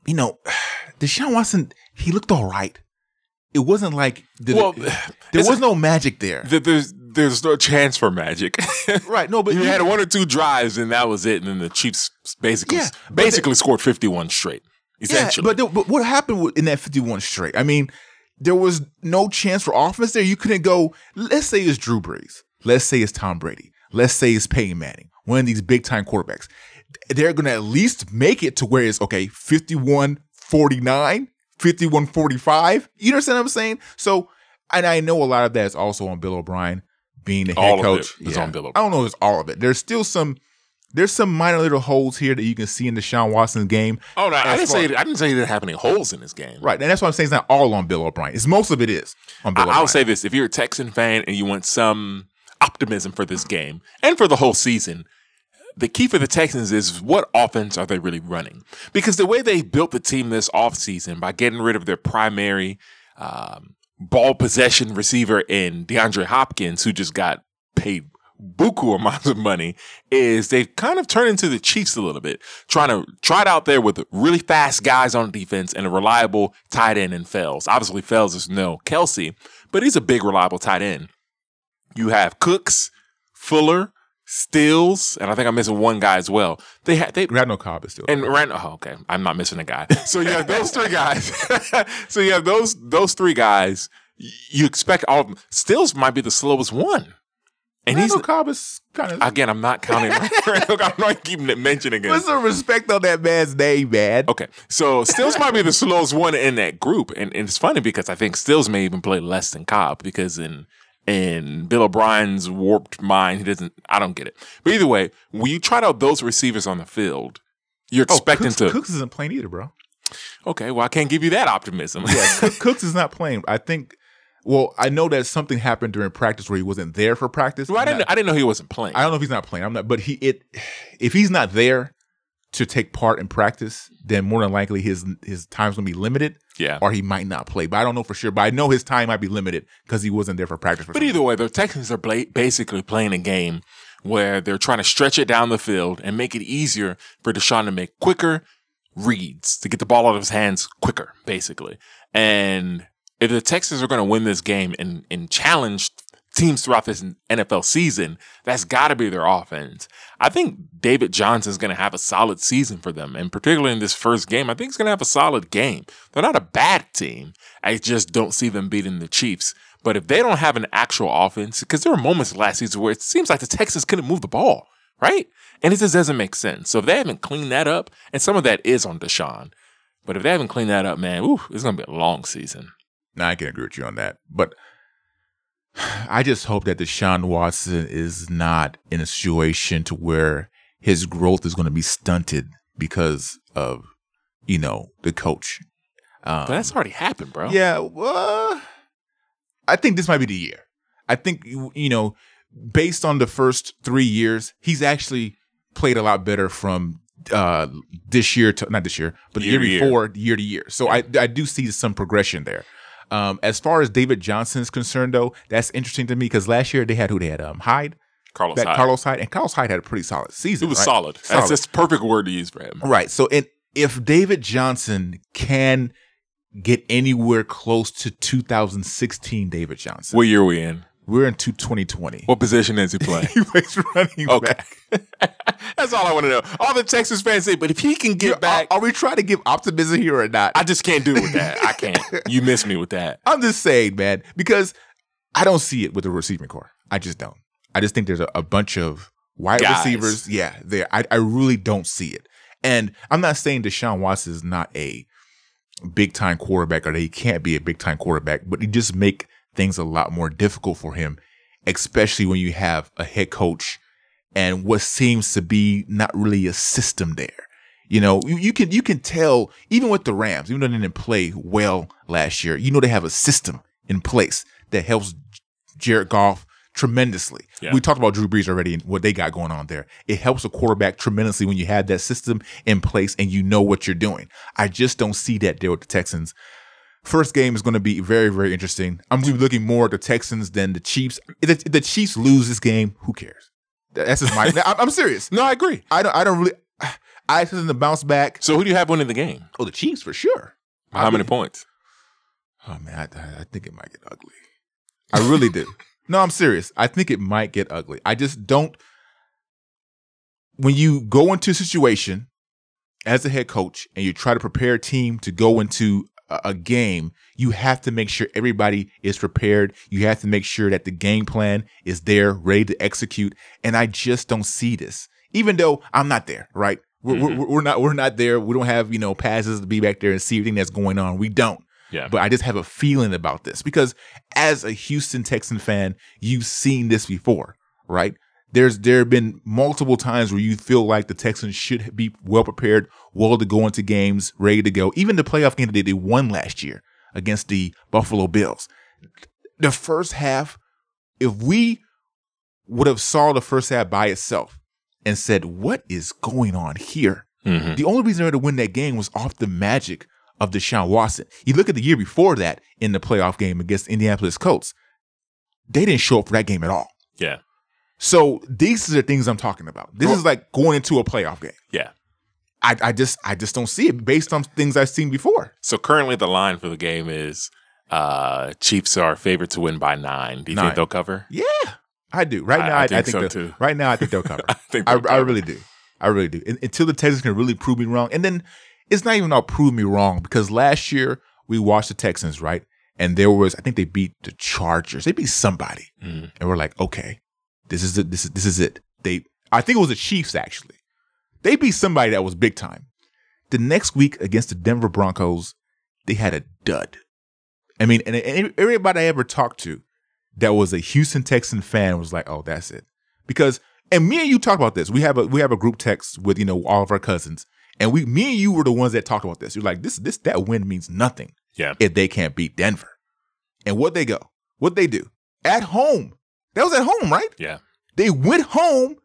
you know, Deshaun Watson, he looked all right. It wasn't like the, Well, there was no magic there. Th- There's there's no chance for magic. right. No, but you- had one or two drives and that was it. And then the Chiefs basically Yeah, basically scored 51 straight. Essentially. Yeah, but, but what happened in that 51 straight? I mean, there was no chance for offense there. You couldn't go, let's say it's Drew Brees. Let's say it's Tom Brady. Let's say it's Peyton Manning, one of these big time quarterbacks. They're going to at least make it to where it's, okay, 51 49, 51 45. You understand what I'm saying? So, and I know a lot of that is also on Bill O'Brien being the head All of coach. it is on Bill O'Brien. I don't know if it's all of it. There's still some. There's some minor little holes here that you can see in Deshaun Watson's game. oh no, I didn't far- say I didn't say he didn't have any holes in his game. Right. And that's why I'm saying it's not all on Bill O'Brien. It's most of it is on Bill I, O'Brien. I'll say this: if you're a Texan fan and you want some optimism for this game and for the whole season, the key for the Texans is what offense are they really running? Because the way they built the team this offseason by getting rid of their primary um, ball possession receiver in DeAndre Hopkins, who just got paid buku amounts of money, is they've kind of turned into the Chiefs a little bit, trying to try it out there with really fast guys on defense and a reliable tight end in Fells. Obviously, Fells is no Kelsey, but he's a big, reliable tight end. You have Cooks, Fuller, Stills, and I think I'm missing one guy as well. They had they Randall Cobb is still. and Rand. Oh, okay, I'm not missing a guy. So you have those three guys. so you have those those three guys. You expect all of them. Stills might be the slowest one, and Randall he's Cobb is kind of. again. I'm not counting. Randall Cobb. I'm not keeping it mentioning again. Put some respect on that man's name, man. Okay, so Stills might be the slowest one in that group, and, and it's funny because I think Stills may even play less than Cobb because in in Bill O'Brien's warped mind, he doesn't. I don't get it. But either way, when you tried out those receivers on the field, you're Oh, expecting Cooks, to. Cooks isn't playing either, bro. Okay, well I can't give you that optimism. Yeah, Cooks is not playing. I think. Well, I know that something happened during practice where he wasn't there for practice. well, I didn't. Not- I didn't know he wasn't playing. I don't know if he's not playing. I'm not, but he it. If he's not there to take part in practice, then more than likely his his time's gonna be limited. Yeah. or he might not play. But I don't know for sure. But I know his time might be limited because he wasn't there for practice. For But either way, the Texans are bla- basically playing a game where they're trying to stretch it down the field and make it easier for Deshaun to make quicker reads to get the ball out of his hands quicker, basically. And if the Texans are going to win this game and, and challenge teams throughout this NFL season, that's got to be their offense. I think David Johnson's going to have a solid season for them. And particularly in this first game, I think he's going to have a solid game. They're not a bad team. I just don't see them beating the Chiefs. But if they don't have an actual offense, because there were moments last season where it seems like the Texans couldn't move the ball, right? And it just doesn't make sense. So if they haven't cleaned that up, and some of that is on Deshaun, but if they haven't cleaned that up, man, ooh, it's going to be a long season. Now I can agree with you on that. But I just hope that Deshaun Watson is not in a situation to where his growth is going to be stunted because of, you know, the coach. Um, But that's already happened, bro. yeah, well, I think this might be the year. I think you you know, based on the first three years, he's actually played a lot better from uh this year to not this year, but the Year year year. before, year to year. So I I do see some progression there. Um, as far as David Johnson is concerned, though, that's interesting to me because last year they had who they had um Hyde, Carlos Hyde. Carlos Hyde, and Carlos Hyde had a pretty solid season. it was right? solid. That's Solid. just the perfect word to use for him. Right. So and if David Johnson can get anywhere close to 2016 David Johnson, What year are we in? We're into 2020. What position is he playing? he plays running Okay. back. That's all I want to know. All the Texas fans say, but if he can get back, Are, are we trying to give optimism here or not? I just can't do it with that. I can't. You miss me with that. I'm just saying, man, because I don't see it with the receiving corps. I just don't. I just think there's a, a bunch of wide Guys. receivers. Yeah, there. I, I really don't see it. And I'm not saying Deshaun Watson is not a big time quarterback or that he can't be a big time quarterback, but he just make things a lot more difficult for him, especially when you have a head coach and what seems to be not really a system there. You know, you, you can you can tell even with the Rams, even though they didn't play well last year, you know they have a system in place that helps Jared Goff tremendously. Yeah. We talked about Drew Brees already and what they got going on there. It helps a quarterback tremendously when you have that system in place and you know what you're doing. I just don't see that there with the Texans. First game is going to be very, very interesting. I'm going to be looking more at the Texans than the Chiefs. If the, if the Chiefs lose this game, who cares? That's just my. I'm, serious. No, I agree. I don't. I don't really. I expect them to bounce back. So who do you have winning the game? Oh, the Chiefs for sure. How I many mean- points? Oh man, I, I- I think it might get ugly. I really do. No, I'm serious. I think it might get ugly. I just don't. When you go into a situation as a head coach and you try to prepare a team to go into a, game, you have to make sure everybody is prepared. You have to make sure that the game plan is there, ready to execute. And I just don't see this, even though I'm not there. Right? We're, mm-hmm. we're, we're not. We're not there. We don't have you know passes to be back there and see everything that's going on. We don't Yeah. but I just have a feeling about this because as a Houston Texan fan, you've seen this before, right? There's there have been multiple times where you feel like the Texans should be well prepared, well to go into games, ready to go. Even the playoff game that they won last year against the Buffalo Bills. The first half, if we would have saw the first half by itself and said, "What is going on here?" Mhm. The only reason they were to win that game was off the magic of Deshaun Watson. You look at the year before that in the playoff game against Indianapolis Colts, they didn't show up for that game at all. Yeah. So these are the things I'm talking about. This is like going into a playoff game. Yeah. I, I just I just don't see it based on things I've seen before. So currently the line for the game is uh Chiefs are favored to win by nine. Do you Nine. think they'll cover? Yeah, I do. Right I- now, I I, I think think, so they'll- too. Right now, I think they'll cover. I think I, cover. really do. I really do. Un- Until the Texans can really prove me wrong. And then it's not even all prove me wrong because last year we watched the Texans, right? And there was, I think they beat the Chargers. They beat somebody. Mhm. And we're like, okay, this is it. This is this is it. They I think it was the Chiefs actually. They beat somebody that was big time. The next week against the Denver Broncos, they had a dud. I mean, and, and everybody I ever talked to that was a Houston Texan fan was like, "Oh, that's it." Because and me and you talk about this. We have a we have a group text with you know all of our cousins, and we me and you were the ones that talked about this. You're like, "This this that win means nothing Yeah. if they can't beat Denver." And what they go, what they do at home. That was at home, right? Yeah. They went home,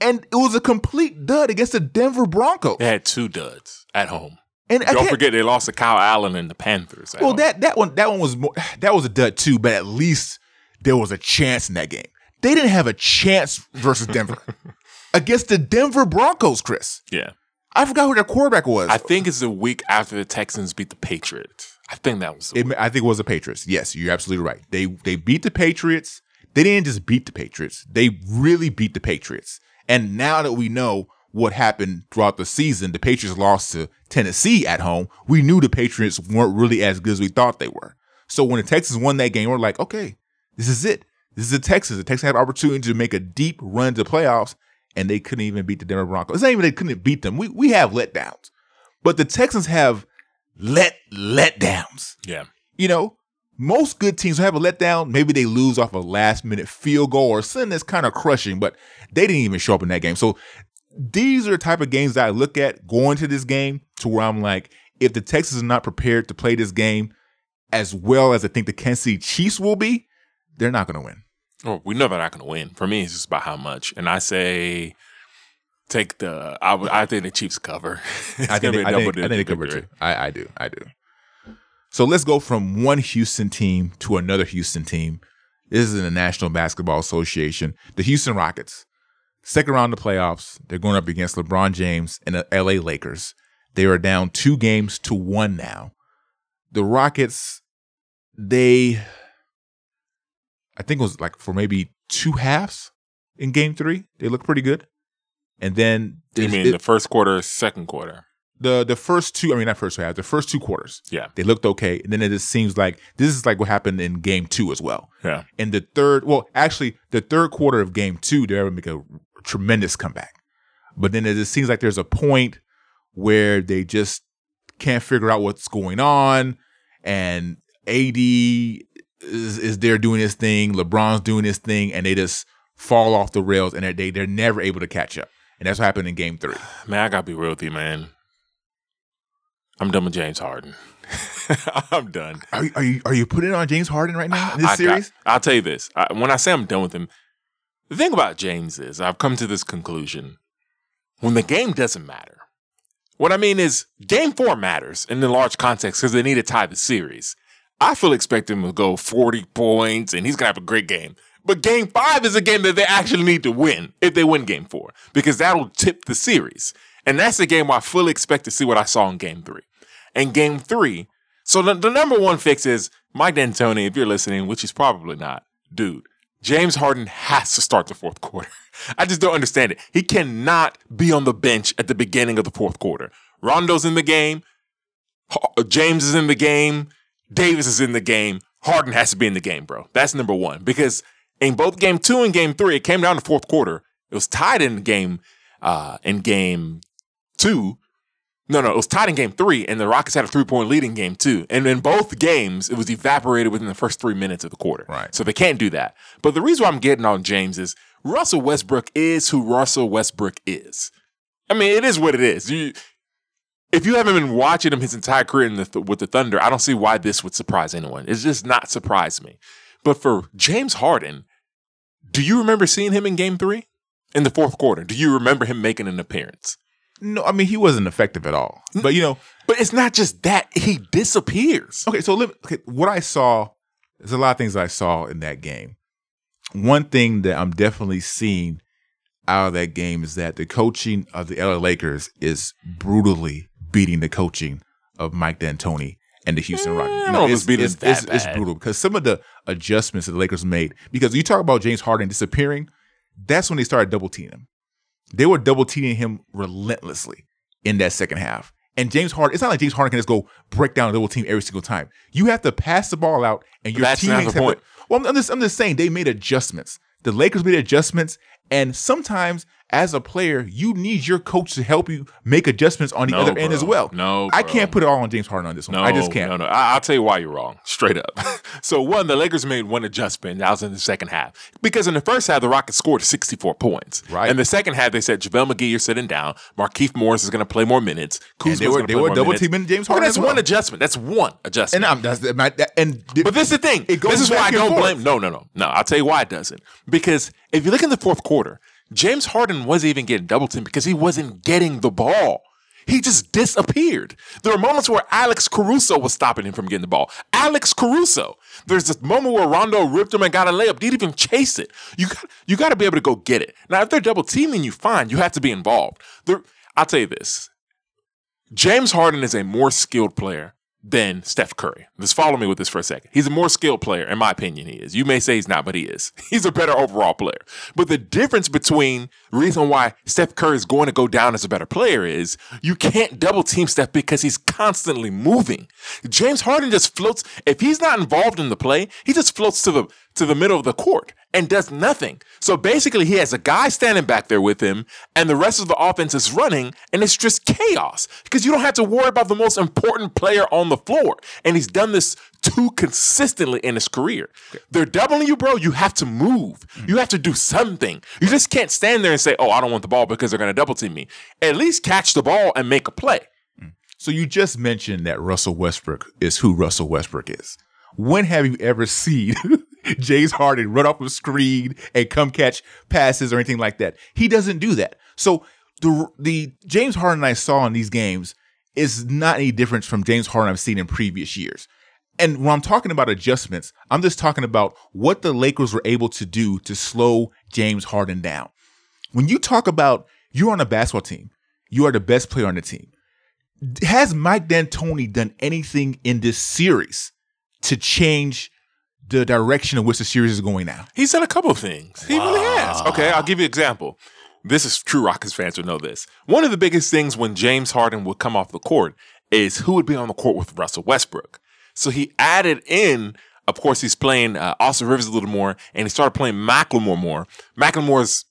and it was a complete dud against the Denver Broncos. They had two duds at home. And Don't forget they lost to Kyle Allen and the Panthers. Well, home. that that one that one was more, that was a dud too, but at least there was a chance in that game. They didn't have a chance versus Denver against the Denver Broncos. Chris, yeah. I forgot who their quarterback was. I think it's the week after the Texans beat the Patriots. I think that was the It- I think it was the Patriots. Yes, you're absolutely right. They they beat the Patriots. They didn't just beat the Patriots. They really beat the Patriots. And now that we know what happened throughout the season, the Patriots lost to Tennessee at home. We knew the Patriots weren't really as good as we thought they were. So when the Texans won that game, we're like, okay, this is it. This is the Texans. The Texans had an opportunity to make a deep run to the playoffs, and they couldn't even beat the Denver Broncos. It's not even they couldn't beat them. We we have letdowns, but the Texans have let letdowns. Yeah. You know, most good teams have a letdown. Maybe they lose off a last minute field goal or something that's kind of crushing, but they didn't even show up in that game. So these are the type of games that I look at going to this game to where I'm like, if the Texans are not prepared to play this game as well as I think the Kansas City Chiefs will be, they're not going to win. Well, we know they're not going to win. For me, it's just about how much. And I say, take the. I, I think the Chiefs cover. I think, they, I, think, I think they cover too. I, I do. I do. So let's go from one Houston team to another Houston team. This is in the National Basketball Association. The Houston Rockets, second round of the playoffs. They're going up against LeBron James and the LA Lakers. They are down two games to one now. The Rockets, they, I think it was like for maybe two halves in game three. They look pretty good. And then You mean it- the first quarter, second quarter? The the first two, I mean not first half, the first two quarters, Yeah. they looked okay, and then it just seems like this is like what happened in game two as well. Yeah. In the third, well, actually, the third quarter of game two, they're able to make a tremendous comeback, but then it just seems like there's a point where they just can't figure out what's going on, and AD is, is there doing his thing, LeBron's doing his thing, and they just fall off the rails, and they they're never able to catch up, and that's what happened in game three. Man, I gotta be real with you, man. I'm done with James Harden. I'm done. Are, you- are you are you putting on James Harden right now in this I got- series? I'll tell you this. I, when I say I'm done with him, the thing about James is I've come to this conclusion. When the game doesn't matter, what I mean is game four matters in the large context because they need to tie the series. I fully expect him to go 40 points and he's going to have a great game. But game five is a game that they actually need to win if they win game four because that'll tip the series. And that's the game where I fully expect to see what I saw in game three. And game three, so the, the number one fix is Mike D'Antoni, if you're listening, which he's probably not, dude, James Harden has to start the fourth quarter. I just don't understand it. He cannot be on the bench at the beginning of the fourth quarter. Rondo's in the game. James is in the game. Davis is in the game. Harden has to be in the game, bro. That's number one. Because in both game two and game three, it came down to fourth quarter. It was tied in game uh in game two. No, no, it was tied in game three, and the Rockets had a three point lead in game two. And in both games, it was evaporated within the first three minutes of the quarter. Right. So they can't do that. But the reason why I'm getting on James is Russell Westbrook is who Russell Westbrook is. I mean, it is what it is. You, if you haven't been watching him his entire career in the, with the Thunder, I don't see why this would surprise anyone. It's just not surprise me. But for James Harden, do you remember seeing him in game three? In the fourth quarter, do you remember him making an appearance? No, I mean he wasn't effective at all. But you know, But it's not just that, he disappears. okay. So let, okay, what I saw, there's a lot of things I saw in that game. One thing that I'm definitely seeing out of that game is that the coaching of the LA Lakers is brutally beating the coaching of Mike D'Antoni and the Houston Eh, Rockets. Don't know it's it's, it's, it's brutal because some of the adjustments that the Lakers made. Because you talk about James Harden disappearing, that's when they started double teaming him. They were double teaming him relentlessly in that second half. And James Harden, it's not like James Harden can just go break down a double team every single time. You have to pass the ball out, and your That's not teammates the have point. to. Well, I'm, I'm just, I'm just saying they made adjustments. The Lakers made adjustments, and sometimes as a player, you need your coach to help you make adjustments on the No, other end as well. No, I bro. can't put it all on James Harden on this one. No, I just can't. No, no. I, I'll tell you why you're wrong. Straight up. so one, the Lakers made one adjustment. That was in the second half because in the first half the Rockets scored 64 points. Right. In the second half, they said JaVale McGee, you're sitting down. Markieff Morris is going to play more minutes. Kuzma's they were- they were double minutes. teaming James Oh, Harden that's as well. one adjustment. That's one adjustment. And I'm that's my, that, and But this is the thing. It goes this is why I don't forth. blame. No, no, no, no. I'll tell you why it doesn't. Because if you look in the fourth quarter, James Harden wasn't even getting double teamed because he wasn't getting the ball. He just disappeared. There were moments where Alex Caruso was stopping him from getting the ball. Alex Caruso. There's this moment where Rondo ripped him and got a layup. Didn't even chase it. You got you got to be able to go get it. Now, if they're double teaming you, fine. You have to be involved. There, I'll tell you this. James Harden is a more skilled player than Steph Curry. Just follow me with this for a second. He's a more skilled player, in my opinion, he is. You may say he's not, but he is. He's a better overall player. But the difference between reason why Steph Curry is going to go down as a better player is you can't double team Steph because he's constantly moving. James Harden just floats. If he's not involved in the play, he just floats to the to the middle of the court and does nothing. So basically, he has a guy standing back there with him, and the rest of the offense is running, and it's just chaos because you don't have to worry about the most important player on the floor. And he's done this too consistently in his career. They're doubling you, bro. You have to move. You have to do something. You just can't stand there and say, "Oh, I don't want the ball because they're going to double team me." At least catch the ball and make a play. So you just mentioned that Russell Westbrook is who Russell Westbrook is. When have you ever seen James Harden run off a screen and come catch passes or anything like that? He doesn't do that. So the the James Harden I saw in these games is not any different from James Harden I've seen in previous years. And when I'm talking about adjustments, I'm just talking about what the Lakers were able to do to slow James Harden down. When you talk about you're on a basketball team, you are the best player on the team has Mike D'Antoni done anything in this series to change the direction in which the series is going now? He's done a couple of things. He really has. Okay, I'll give you an example. This is true Rockets fans will know this. One of the biggest things when James Harden would come off the court is who would be on the court with Russell Westbrook. So he added in, of course, he's playing uh, Austin Rivers a little more, and he started playing McLemore more. McLemore's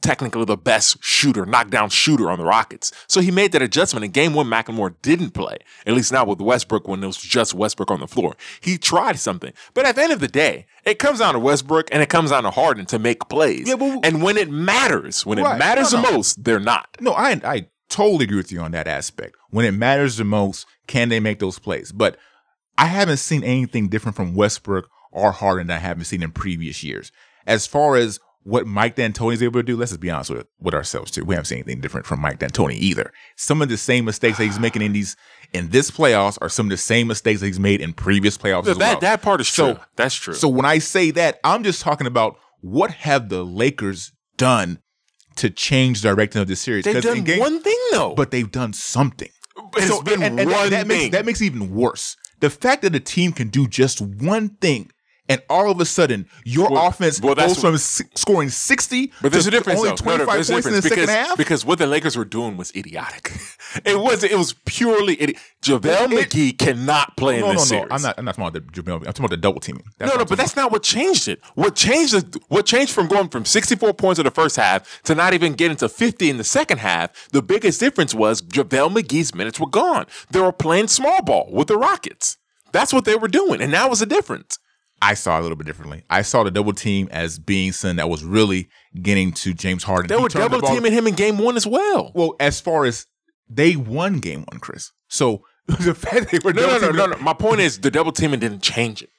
technically the best shooter, knockdown shooter on the Rockets. So he made that adjustment. In game one, McLemore didn't play, at least not with Westbrook when it was just Westbrook on the floor. He tried something. But at the end of the day, it comes down to Westbrook and it comes down to Harden to make plays. Yeah, but- and when it matters, when Right. it matters No, no. the most, they're not. No, I I totally agree with you on that aspect. When it matters the most, Can they make those plays? But I haven't seen anything different from Westbrook or Harden that I haven't seen in previous years. As far as what Mike D'Antoni is able to do, let's just be honest with, with ourselves too. We haven't seen anything different from Mike D'Antoni either. Some of the same mistakes that he's making in these in this playoffs are some of the same mistakes that he's made in previous playoffs that as well. that part is So- true. That's true. So when I say that, I'm just talking about what have the Lakers done to change the direction of this series? they've done game- one thing though. but they've done something. it's So- been and- and one that, that thing. makes that makes it even worse. The fact that a team can do just one thing, and all of a sudden your Well- offense well, goes from scoring sixty But there's to a difference, only though. No, no, five there's a points in the difference second because, half. because what the Lakers were doing was idiotic. It was it was purely idi- JaVale It- McGee cannot play no, in no, this no. series. I'm not. I'm not talking about the. I'm talking about the double teaming. That's no, no, but that's not what changed it. What changed the, what changed from going from 64 points in the first half to not even getting to 50 in the second half, the biggest difference was JaVale McGee's minutes were gone. They were playing small ball with the Rockets. That's what they were doing, and that was the difference. I saw it a little bit differently. I saw the double team as being something that was really getting to James Harden. They He were turned the double teaming him in game one as well. Well, as far as they won game one, Chris. So the fact they were No, no, double no, no, no. My point is the double teaming didn't change it.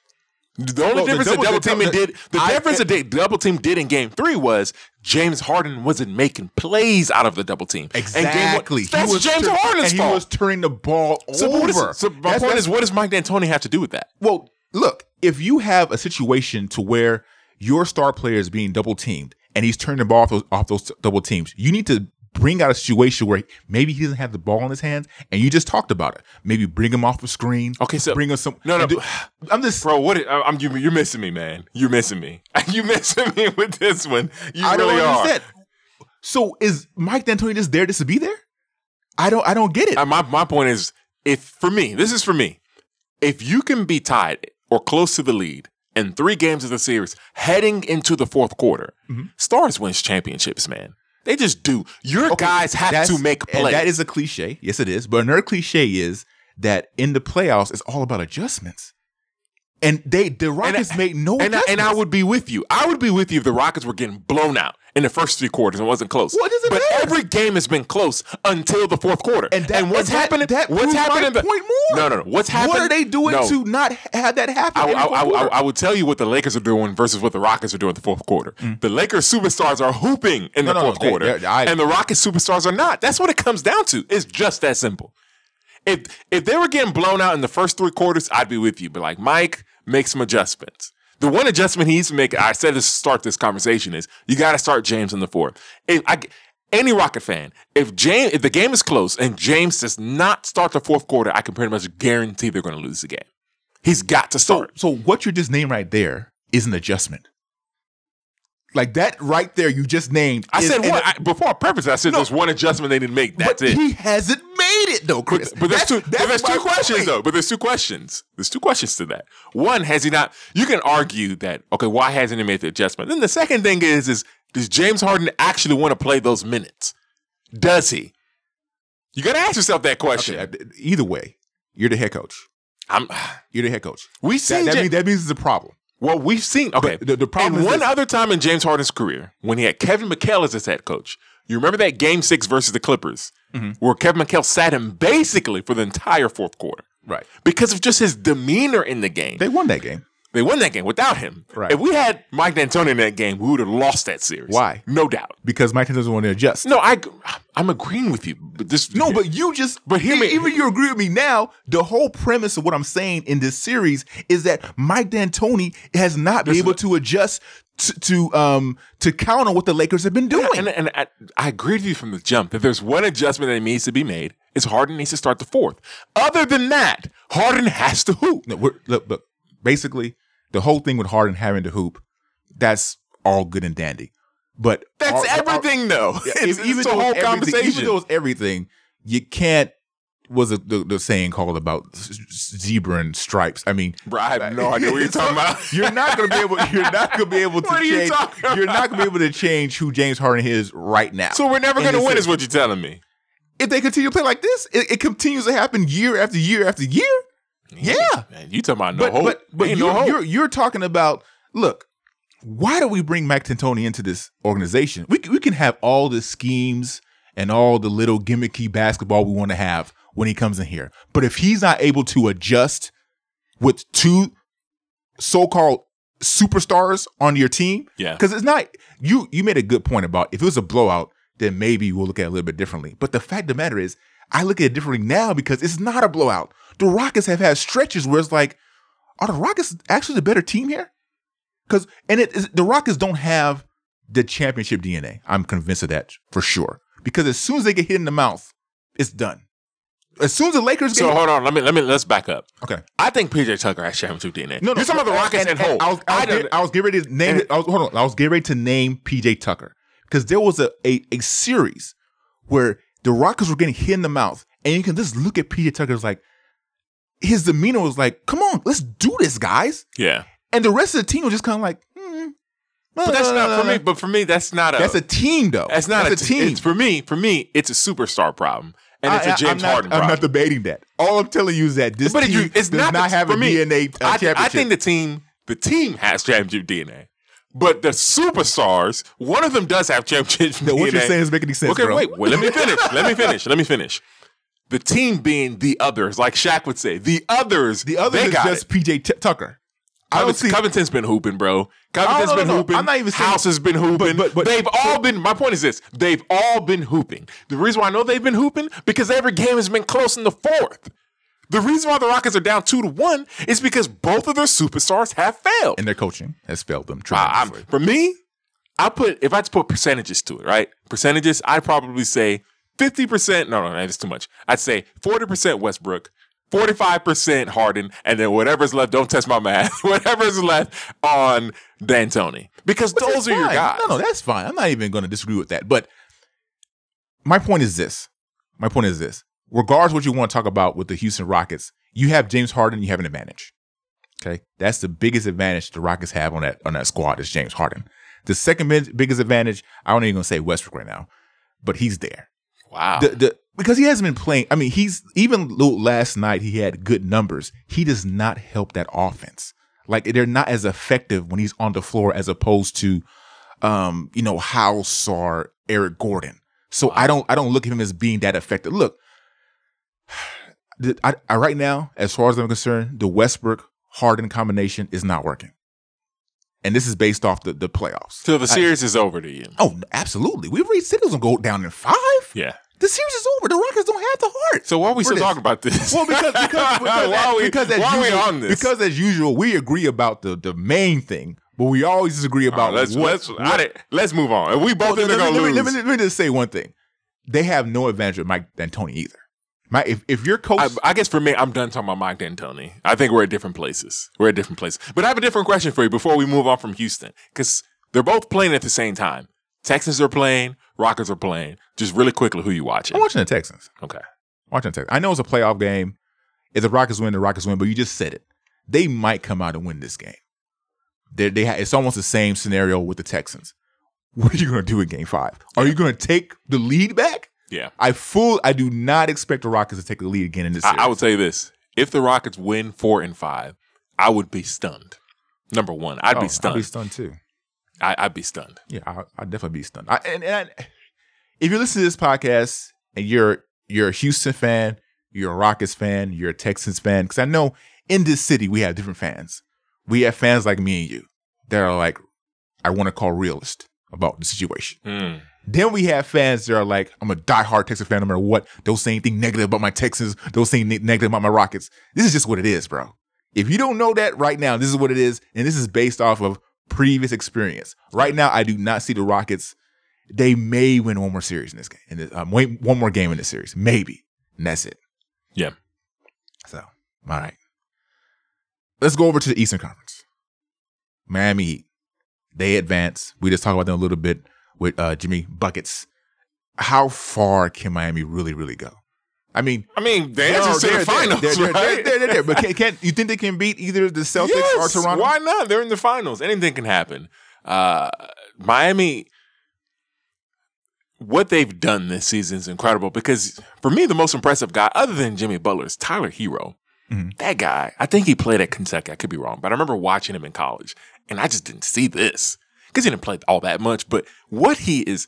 The only Well, the difference double- the double the teaming did, the I- difference that the double team did in game three was James Harden wasn't making plays out of the double team. And game one- Exactly. that's he was James tur- Harden's fault. He was turning the ball so, what is- over. so my That's- point that's- is, what does Mike D'Antoni have to do with that? well, look, if you have a situation to where your star player is being double teamed and he's turning the ball off those, off those double teams, you need to bring out a situation where maybe he doesn't have the ball in his hands, and you just talked about it. Maybe bring him off the screen. Okay, so- bring him some. No, no, do- I'm just. Bro, what? I'm you, you're missing me, man. You're missing me. You're missing me with this one. You I really are. understand. So is Mike D'Antoni just there just to be there? I don't. I don't get it. Uh, my my point is, if for me, this is for me. If you can be tied or close to the lead in three games of the series, heading into the fourth quarter, Mm-hmm. Stars wins championships, man. They just do. Your guys have to make plays. That is a cliche. Yes, it is. But another cliche is that in the playoffs, it's all about adjustments. And they the Rockets made no and I, adjustments. and I would be with you. I would be with you if the Rockets were getting blown out in the first three quarters and it wasn't close. What does it but matter? every game has been close until the fourth quarter. And that- what's and that- happening? that what's happening? the- point more. No, no, no. What's happening? What are they doing No. to not have that happen? I, I, I, I, would tell you what the Lakers are doing versus what the Rockets are doing in the fourth quarter. The Lakers superstars are hooping in Mm. No, the no, no, fourth they- quarter, they- and the Rockets superstars are not. That's what it comes down to. It's just that simple. If if they were getting blown out in the first three quarters, I'd be with you. But like Mike, make some adjustments. The one adjustment he needs to make, I said to start this conversation, is you got to start James in the fourth. If I, any Rocket fan, if James, if the game is close and James does not start the fourth quarter, I can pretty much guarantee they're going to lose the game. He's got to so start. so what you just named right there is an adjustment. Like that right there, you just named. I is said one I, before I preface. I said No. there's one adjustment they didn't make. That's but it. he hasn't made it though, Chris. But there's That's- two. But that's there's two questions point. though. But there's two questions. There's two questions to that. One, has he not? You can argue that. Okay, why hasn't he made the adjustment? Then the second thing is, is does James Harden actually want to play those minutes? Does he? You got to ask yourself that question. Okay, either way, you're the head coach. I'm. You're the head coach. We That, that, Ja- means, that means it's a problem. Well, we've seen. Okay, But the- the problem And one this. other time in James Harden's career when he had Kevin McHale as his head coach. You remember that Game Six versus the Clippers, Mm-hmm. where Kevin McHale sat him basically for the entire fourth quarter. Right. because of just his demeanor in the game. They won that game. They won that game without him. Right. If we had Mike D'Antoni in that game, we would have lost that series. Why? No doubt. because Mike D'Antoni doesn't want to adjust. No, I I'm agreeing with you. But this No, but you just But hear me- even you agree with me now. The whole premise of what I'm saying in this series is that Mike D'Antoni has not been able to adjust to, to um to counter what the Lakers have been doing. and, and I, I agree with you from the jump. that there's one adjustment that needs to be made, it's Harden needs to start the fourth. Other than that, Harden has to hoop. no, we're, look, look, basically, the whole thing with Harden having to hoop, that's all good and dandy. But That's our- our- everything, though. Yeah, it's, even a whole conversation. Even though it's everything, you can't. Was a, the, the saying called about zebra and stripes? I mean, Bro, I have no idea what you're talking about. You're not gonna be able. You're not gonna be able to What are you change. talking You're about? not gonna be able to change who James Harden is right now. so we're never going to this win, is what you're telling me. if they continue to play like this, it, it continues to happen year after year after year. Yeah, Man, you talking about no but hope? but but you're, no you're you're talking about look. Why do we bring Mike D'Antoni into this organization? We we can have all the schemes and all the little gimmicky basketball we want to have when he comes in here. But if he's not able to adjust with two so-called superstars on your team, Yeah. because it's not you. You made a good point about if it was a blowout, then maybe we'll look at it a little bit differently. But the fact of the matter is, I look at it differently now because it's not a blowout. The Rockets have had stretches where it's like, are the Rockets actually the better team here? Because and it is, the Rockets don't have the championship DNA. I'm convinced of that for sure. Because as soon as they get hit in the mouth, it's done. As soon as the Lakers get So hold on, let me let me let's back up. okay, I think PJ Tucker has championship DNA. no, no, You're talking about the Rockets and, and, and. I was, I, was I getting, I was getting ready to name. I was hold on. I was getting ready to name PJ Tucker because there was a, a a series where the Rockets were getting hit in the mouth, and you can just look at PJ Tucker's like his demeanor was like, "Come on, let's do this, guys," yeah, and the rest of the team was just kind of like, hmm. but that's not for me. But for me, that's not a. That's a team, though. That's not That's a a team. It's for me. For me, it's a superstar problem, and it's a James I'm not, Harden I'm not debating that. All I'm telling you is that this but team it, it's does not, not, have a me, DNA uh, I, championship. I think the team, the team has championship DNA. But the superstars, one of them does have championship No, DNA. what you're saying is making any sense, Okay, bro. wait, wait. Let me finish. let me finish. Let me finish. The team being the others, like Shaq would say, the others. the others they is got just it. PJ T- Tucker. I don't see. Covington's been hooping, bro. Covington's no, no, been no. hooping. I'm not even saying- House has been hooping. but- but- they've all been. My point is this: they've all been hooping. The reason why I know they've been hooping because every game has been close in the fourth. The reason why the Rockets are down two to one is because both of their superstars have failed. and their coaching has failed them I- I'm- for me, I put if I put percentages to it, right? Percentages, I'd probably say fifty percent. No, no, that's too much. I'd say forty percent Westbrook, forty-five percent Harden, and then whatever's left. Don't test my math. whatever's left on D'Antoni, because Which those are your guys. No, no, that's fine. I'm not even going to disagree with that. But my point is this. My point is this. Regardless what you want to talk about with the Houston Rockets, you have James Harden. You have an advantage. Okay, that's the biggest advantage the Rockets have on that on that squad is James Harden. The second biggest advantage, I don't even gonna say Westbrook right now, but he's there. Wow. the, the because he hasn't been playing. I mean, he's even last night he had good numbers. He does not help that offense. Like they're not as effective when he's on the floor as opposed to, um, you know, House or Eric Gordon. So I don't I don't look at him as being that effective. Look, I, I right now, as far as I'm concerned, the Westbrook Harden combination is not working, and this is based off the the playoffs. Till the I- series is over to you. oh, absolutely. We it was gonna go down in five. Yeah. The series is over. The Rockets don't have the heart. So why are we still this. talking about this? Well, because because because, why are we, because as why are we on this? because as usual, we agree about the the main thing, but we always disagree about right, let's what. let's what- I didn't- let's move on. If we both let, they're me, gonna me, lose. let, me, let me just say one thing. They have no advantage with Mike D'Antoni either. My, if if your coach, I, I guess for me, I'm done talking about Mike D'Antoni. I think we're at different places. We're at different places. But I have a different question for you before we move on from Houston, because they're both playing at the same time. Texans are playing, Rockets are playing. Just really quickly, who you watching? I'm watching the Texans. Okay. Watching the Texans. I know it's a playoff game. If the Rockets win, the Rockets win. But you just said it. They might come out and win this game. They they ha- it's almost the same scenario with the Texans. What are you going to do in Game Five? Are you going to take the lead back? Yeah. I full. I do not expect the Rockets to take the lead again in this. I, I would say this: if the Rockets win four and five, I would be stunned. Number one, I'd Oh, be stunned. I'd be stunned too. I, I'd be stunned. Yeah, I, I'd definitely be stunned. I, and, and I, if you listen to this podcast and you're you're a Houston fan, you're a Rockets fan, you're a Texans fan, because I know in this city we have different fans. We have fans like me and you that are like, I want to call realist about the situation. Mm. Then we have fans that are like, I'm a diehard Texas fan no matter what. Don't say anything negative about my Texans. Don't say anything negative about my Rockets. This is just what it is, bro. If you don't know that right now, this is what it is. And this is based off of previous experience. Right now, I do not see the Rockets. They may win one more series in this game. In this, um, wait, one more game in this series. Maybe. And that's it. Yeah. So, all right. Let's go over to the Eastern Conference. Miami Heat. They advance. We just talked about them a little bit with uh, Jimmy Buckets. How far can Miami really, really go? I mean, I mean, the they're- answer's to they're- the finals, they're, they're, right? they're, they're there. But can, can you think they can beat either the Celtics yes, or Toronto? Why not? They're in the finals. Anything can happen. Uh, Miami, what they've done this season is incredible because for me, the most impressive guy, other than Jimmy Butler, is Tyler Herro. Mhm. That guy, I think he played at Kentucky. I could be wrong, but I remember watching him in college and I just didn't see this because he didn't play all that much. But what he is,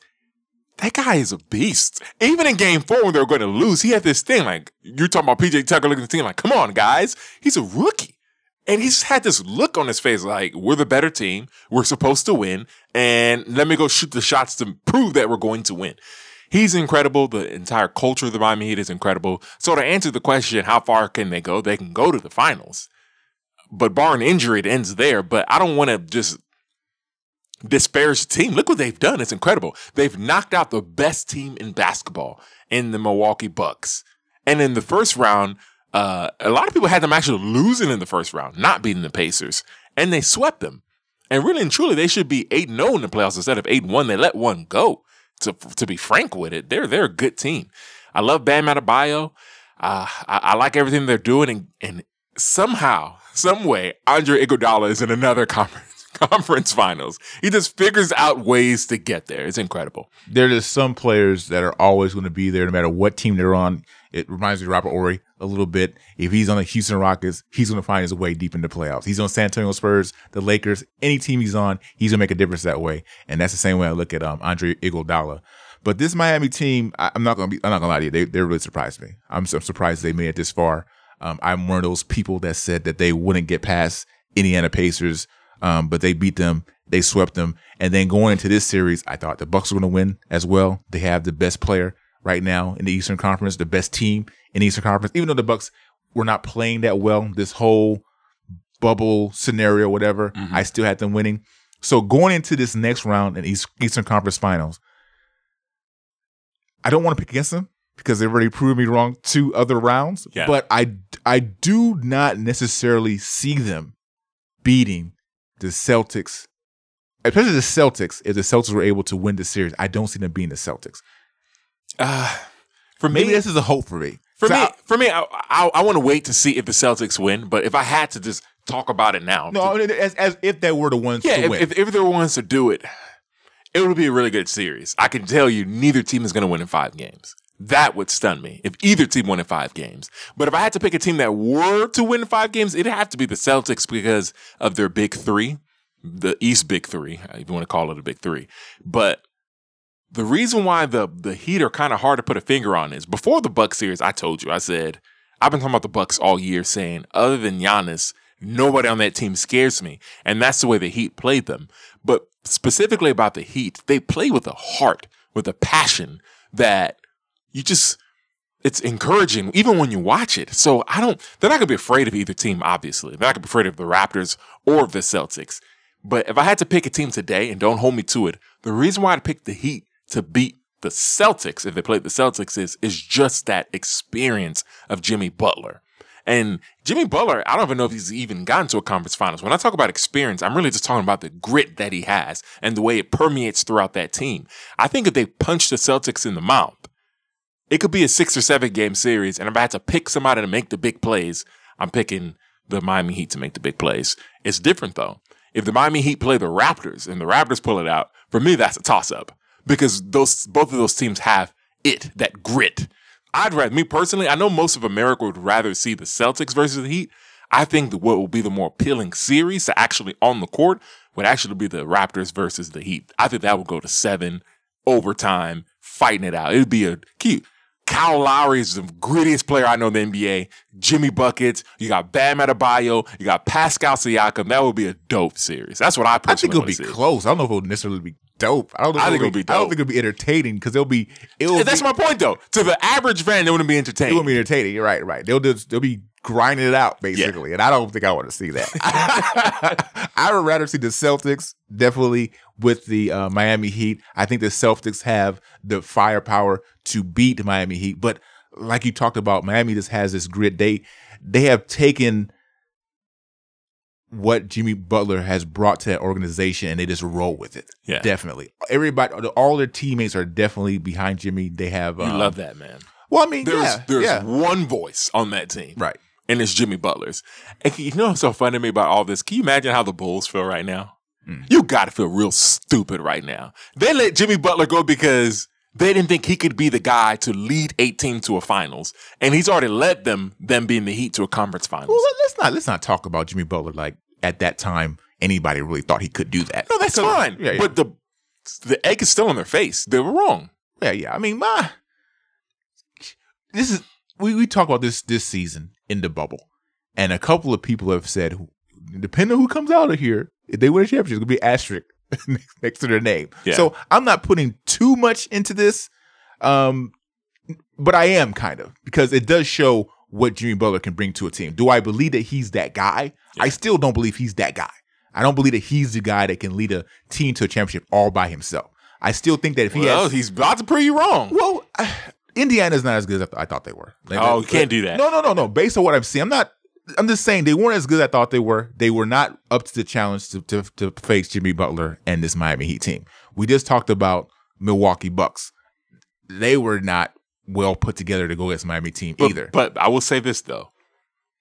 that guy is a beast. Even in game four when they were going to lose, he had this thing like you're talking about PJ Tucker looking at the team like, come on, guys. He's a rookie. And he's had this look on his face like, we're the better team. We're supposed to win. And let me go shoot the shots to prove that we're going to win. He's incredible. The entire culture of the Miami Heat is incredible. So to answer the question, how far can they go? They can go to the finals. But barring injury, it ends there. But I don't want to just disparage team. Look what they've done. It's incredible. They've knocked out the best team in basketball in the Milwaukee Bucks. And in the first round, uh, a lot of people had them actually losing in the first round, not beating the Pacers, and they swept them. And really and truly, they should be 8 0 in the playoffs instead of 8 1. They let one go. To, to be frank with it, they're, they're a good team. I love Bam Adebayo. Uh, I, I like everything they're doing. And, and somehow, some way, Andre Iguodala is in another conference conference finals. He just figures out ways to get there. It's incredible. There are just some players that are always going to be there no matter what team they're on. It reminds me of Robert Horry a little bit. If he's on the Houston Rockets, he's going to find his way deep into playoffs. He's on San Antonio Spurs, the Lakers, any team he's on, he's going to make a difference that way. And that's the same way I look at um, Andre Iguodala. But this Miami team, I, am not going to be, I'm not going to lie to you. They, they really surprised me. I'm, I'm surprised they made it this far. Um, I'm one of those people that said that they wouldn't get past Indiana Pacers um, but they beat them. They swept them. And then going into this series, I thought the Bucks were going to win as well. They have the best player right now in the Eastern Conference, the best team in the Eastern Conference. Even though the Bucks were not playing that well, this whole bubble scenario, whatever, mm-hmm. I still had them winning. So going into this next round in East, Eastern Conference Finals, I don't want to pick against them because they've already proved me wrong two other rounds. Yeah. But I I do not necessarily see them beating the Celtics, especially the Celtics, if the Celtics were able to win the series, I don't see them being the Celtics. Uh, for maybe me, this is a hope for me. For me, I, for me, I, I, I want to wait to see if the Celtics win. But if I had to just talk about it now, no, to, as, as if they were the ones yeah, if, if, if they were the ones to do it, it would be a really good series. I can tell you, neither team is going to win in five games. That would stun me if either team won in five games. But if I had to pick a team that were to win five games, it'd have to be the Celtics because of their big three, the East big three, uh, if you want to call it a big three. But the reason why the the Heat are kind of hard to put a finger on is before the Bucks series, I told you, I said, I've been talking about the Bucks all year, saying other than Giannis, nobody on that team scares me. And that's the way the Heat played them. But specifically about the Heat, they play with a heart, with a passion that you just it's encouraging even when you watch it. So I don't they're not gonna be afraid of either team, obviously. They're not gonna be afraid of the Raptors or of the Celtics. But if I had to pick a team today, and don't hold me to it, the reason why I picked the Heat to beat the Celtics, if they played the Celtics, is is just that experience of Jimmy Butler. And Jimmy Butler, I don't even know if he's even gotten to a conference finals. When I talk about experience, I'm really just talking about the grit that he has and the way it permeates throughout that team. I think if they punch the Celtics in the mouth, it could be a six or seven game series, and if I had to pick somebody to make the big plays, I'm picking the Miami Heat to make the big plays. It's different though. If the Miami Heat play the Raptors and the Raptors pull it out, for me that's a toss up because those both of those teams have it, that grit. I'd rather me personally, I know most of America would rather see the Celtics versus the Heat. I think what will be the more appealing series to actually on the court would actually be the Raptors versus the Heat. I think that would go to seven overtime, fighting it out. It'd be a cute. Kyle Lowry is the grittiest player I know in the NBA. Jimmy Buckets. You got Bam Adebayo. You got Pascal Siakam. That would be a dope series. That's what I personally I think it'll be see. close. I don't know if it'll necessarily be dope. I don't think, I think it'll, be, dope. I don't think it'll be entertaining because it'll be. It'll That's be, my point though. To the average fan, it wouldn't be entertaining. It wouldn't be entertaining. You're right. Right. They'll just they'll be grinding it out basically, yeah. and I don't think I want to see that. I would rather see the Celtics definitely with the uh, Miami Heat. I think the Celtics have the firepower to beat Miami Heat, but like you talked about, Miami just has this grit. They they have taken what Jimmy Butler has brought to that organization and they just roll with it. Yeah, definitely. Everybody, all their teammates are definitely behind Jimmy. They have. You um, love that man. Well, I mean, there's yeah, there's yeah. one voice on that team, right? And it's Jimmy Butler's. And you know what's so funny to me about all this? Can you imagine how the Bulls feel right now? Mm. You got to feel real stupid right now. They let Jimmy Butler go because they didn't think he could be the guy to lead eight teams to a finals, and he's already led them, them being the Heat, to a conference finals. Well, let's not let's not talk about Jimmy Butler like at that time anybody really thought he could do that. No, that's fine. Yeah, yeah. But the the egg is still on their face. They were wrong. Yeah, yeah. I mean, my this is we we talk about this this season in the bubble, and a couple of people have said, depending on who comes out of here, if they win a championship, it's gonna be asterisk next to their name. Yeah. So I'm not putting too much into this, um, but I am kind of because it does show what Jimmy Butler can bring to a team. Do I believe that he's that guy? I still don't believe he's that guy. I don't believe that he's the guy that can lead a team to a championship all by himself. I still think that if he well, has, he's about to prove you wrong. well, Indiana's not as good as I, thought they were. Like, Oh, you can't do that. No, no, no, no. Based on what I'm seeing, I'm not. I'm just saying they weren't as good as I thought they were. They were not up to the challenge to, to, to face Jimmy Butler and this Miami Heat team. We just talked about Milwaukee Bucks. They were not well put together to go against Miami team But, either. but I will say this though.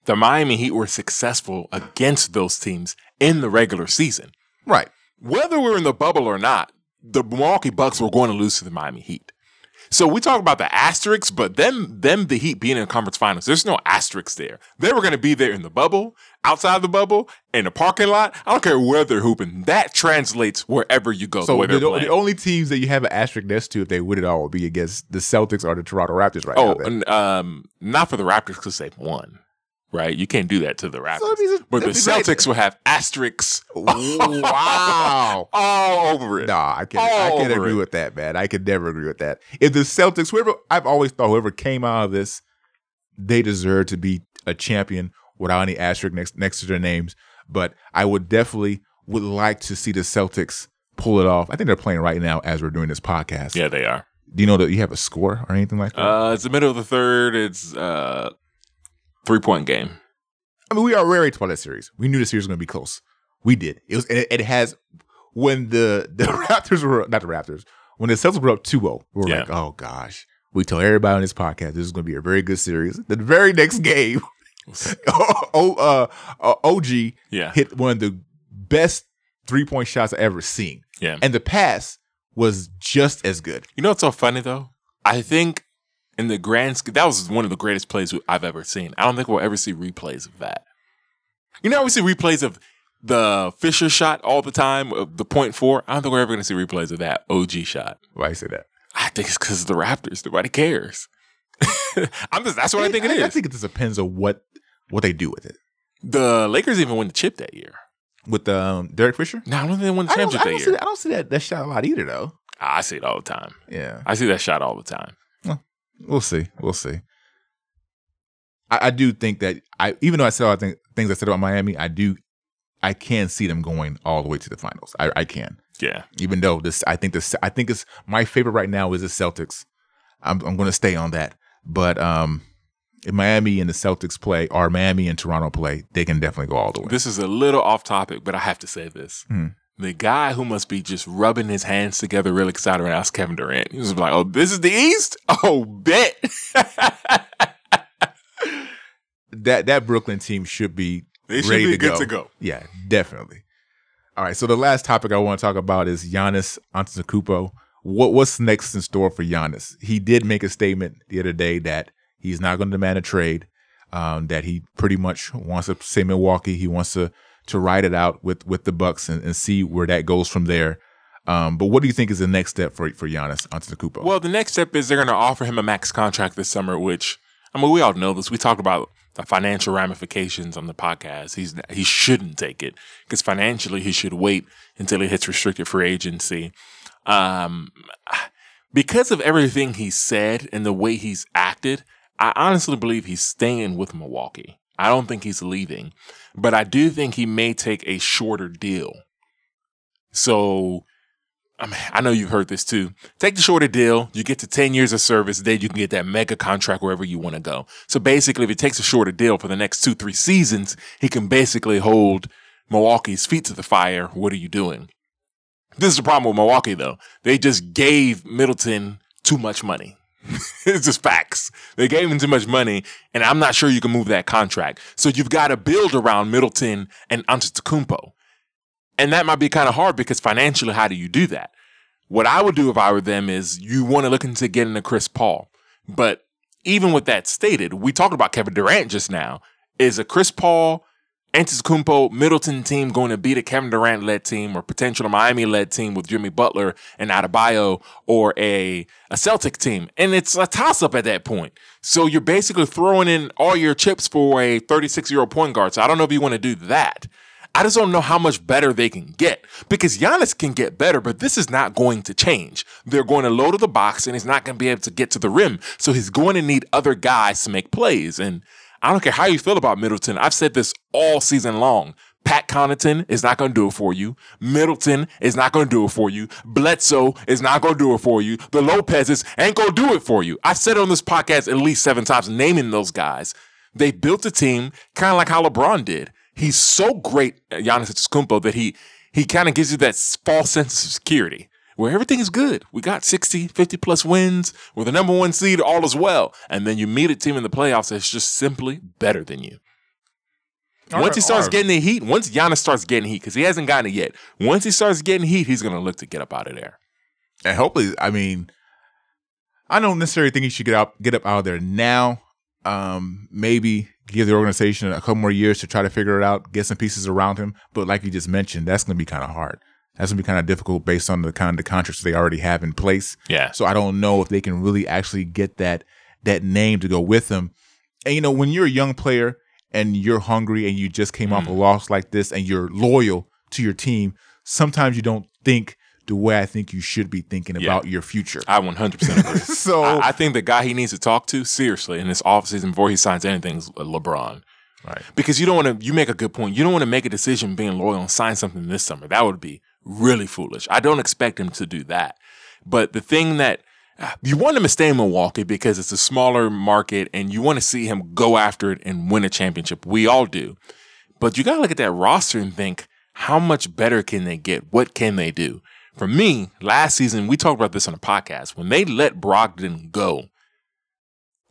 The Miami Heat were successful against those teams in the regular season. right. Whether we're in the bubble or not, the Milwaukee Bucks were going to lose to the Miami Heat. So we talk about the asterisks, but them, them, the Heat being in the conference finals, there's no asterisks there. They were going to be there in the bubble, outside the bubble, in the parking lot. I don't care where they're hooping. That translates wherever you go. the So way the, the only teams that you have an asterisk next to if they win it all would be against the Celtics or the Toronto Raptors right oh, now. um, not for the Raptors because they've won. Right, you can't do that to the Raptors. So means- but the. Celtics will have asterisks wow. all over it. Nah, I can't. I can't agree it. with that, man. I could never agree with that. If the Celtics, whoever I've always thought, whoever came out of this, they deserve to be a champion without any asterisk next next to their names. But I would definitely would like to see the Celtics pull it off. I think they're playing right now as we're doing this podcast. Yeah, they are. Do you know that you have a score or anything like that? Uh, it's the middle of the third. It's uh, three point game. I mean, we are for that series. We knew the series was going to be close. We did. It was. It, it has. When the the Raptors were not the Raptors. When the Celtics were up 2-0, we were Yeah. like, oh gosh. We told everybody on this podcast this is going to be a very good series. The very next game, oh, uh, OG Yeah, hit one of the best three point shots I've ever seen, yeah. and the pass was just as good. You know what's so funny though? I think in the grand sch- that was one of the greatest plays I've ever seen. I don't think we'll ever see replays of that. You know, how we see replays of the Fisher shot all the time, of the point four. I don't think we're ever going to see replays of that OG shot. Why you say that? I think it's because of the Raptors. Nobody cares. I'm just, that's what I think it I, is. think it just depends on what what they do with it. the Lakers even won the chip that year. With um, Derek Fisher, No, I don't think they won the I don't, championship I don't see year. that, I don't see that that shot a lot either, though. I see it all the time. Yeah. I see that shot all the time. We'll see. We'll see. I, I do think that I, even though I said all the things I said about Miami, I do, I can see them going all the way to the finals. I, I can, Yeah. even though this, I think this, I think it's my favorite right now is the Celtics. I'm, I'm going to stay on that, but um, if Miami and the Celtics play, or Miami and Toronto play, they can definitely go all the way. This is a little off topic, but I have to say this. Hmm. The guy who must be just rubbing his hands together, really excited right now, is Kevin Durant. He was like, "Oh, this is the East. Oh, bet." that that Brooklyn team should be They should ready be to good go. to go. Yeah, definitely. All right, so the last topic I want to talk about is Giannis Antetokounmpo. What what's next in store for Giannis? He did make a statement the other day that he's not going to demand a trade. Um, that he pretty much wants to say Milwaukee. He wants to to ride it out with with the Bucks and, and see where that goes from there. Um, but what do you think is the next step for for Giannis Antetokounmpo? Well, the next step is they're going to offer him a max contract this summer, which I mean we all know this. We talked about the financial ramifications on the podcast. He's he shouldn't take it because financially he should wait until he hits restricted free agency. Um, because of everything he said and the way he's acted, I honestly believe he's staying with Milwaukee. I don't think he's leaving, but I do think he may take a shorter deal. So I mean, I know you've heard this too. Take the shorter deal. You get to 10 years of service. Then you can get that mega contract wherever you want to go. So basically, if he takes a shorter deal for the next two, three seasons, he can basically hold Milwaukee's feet to the fire. What are you doing? This is the problem with Milwaukee, though. They just gave Middleton too much money. it's just facts. They gave him too much money, and I'm not sure you can move that contract. So you've got to build around Middleton and Antetokounmpo. And that might be kind of hard because financially, how do you do that? What I would do if I were them is you want to look into getting a Chris Paul. But even with that stated, we talked about Kevin Durant just now. Is a Chris Paul Antetokounmpo Middleton team going to beat a Kevin Durant led team or potential Miami led team with Jimmy Butler and Adebayo or a, a Celtic team. And it's a toss up at that point. So you're basically throwing in all your chips for a 36 year old point guard. So I don't know if you want to do that. I just don't know how much better they can get because Giannis can get better, but this is not going to change. They're going to load to the box and he's not going to be able to get to the rim. So he's going to need other guys to make plays. And I don't care how you feel about Middleton. I've said this all season long. Pat Connaughton is not going to do it for you. Middleton is not going to do it for you. Bledsoe is not going to do it for you. The Lopez's ain't going to do it for you. I've said it on this podcast at least seven times, naming those guys. They built a team kind of like how LeBron did. He's so great, Giannis Antetokounmpo, that he he kind of gives you that false sense of security where everything is good. We got 60, 50 plus wins. We're the number one seed, all is well. And then you meet a team in the playoffs that's just simply better than you. once he starts getting the heat, once Giannis starts getting heat, because he hasn't gotten it yet, once he starts getting heat, he's going to look to get up out of there. And hopefully, I mean, I don't necessarily think he should get out, get up out of there now. Um, maybe give the organization a couple more years to try to figure it out, get some pieces around him. But like you just mentioned, that's going to be kind of hard. That's gonna be kind of difficult based on the kind of contracts they already have in place. Yeah. So I don't know if they can really actually get that that name to go with them. And you know, when you're a young player and you're hungry and you just came mm. off a loss like this and you're loyal to your team, sometimes you don't think the way I think you should be thinking yeah. about your future. I 100% agree. so I, I, think the guy he needs to talk to seriously in this offseason before he signs anything is LeBron. Right. Because you don't want to, you make a good point. You don't want to make a decision being loyal and sign something this summer. That would be really foolish. I don't expect him to do that. But the thing that you want him to stay in Milwaukee because it's a smaller market and you want to see him go after it and win a championship. We all do. But you got to look at that roster and think, how much better can they get? What can they do? For me, last season, we talked about this on a podcast. When they let Brogdon go,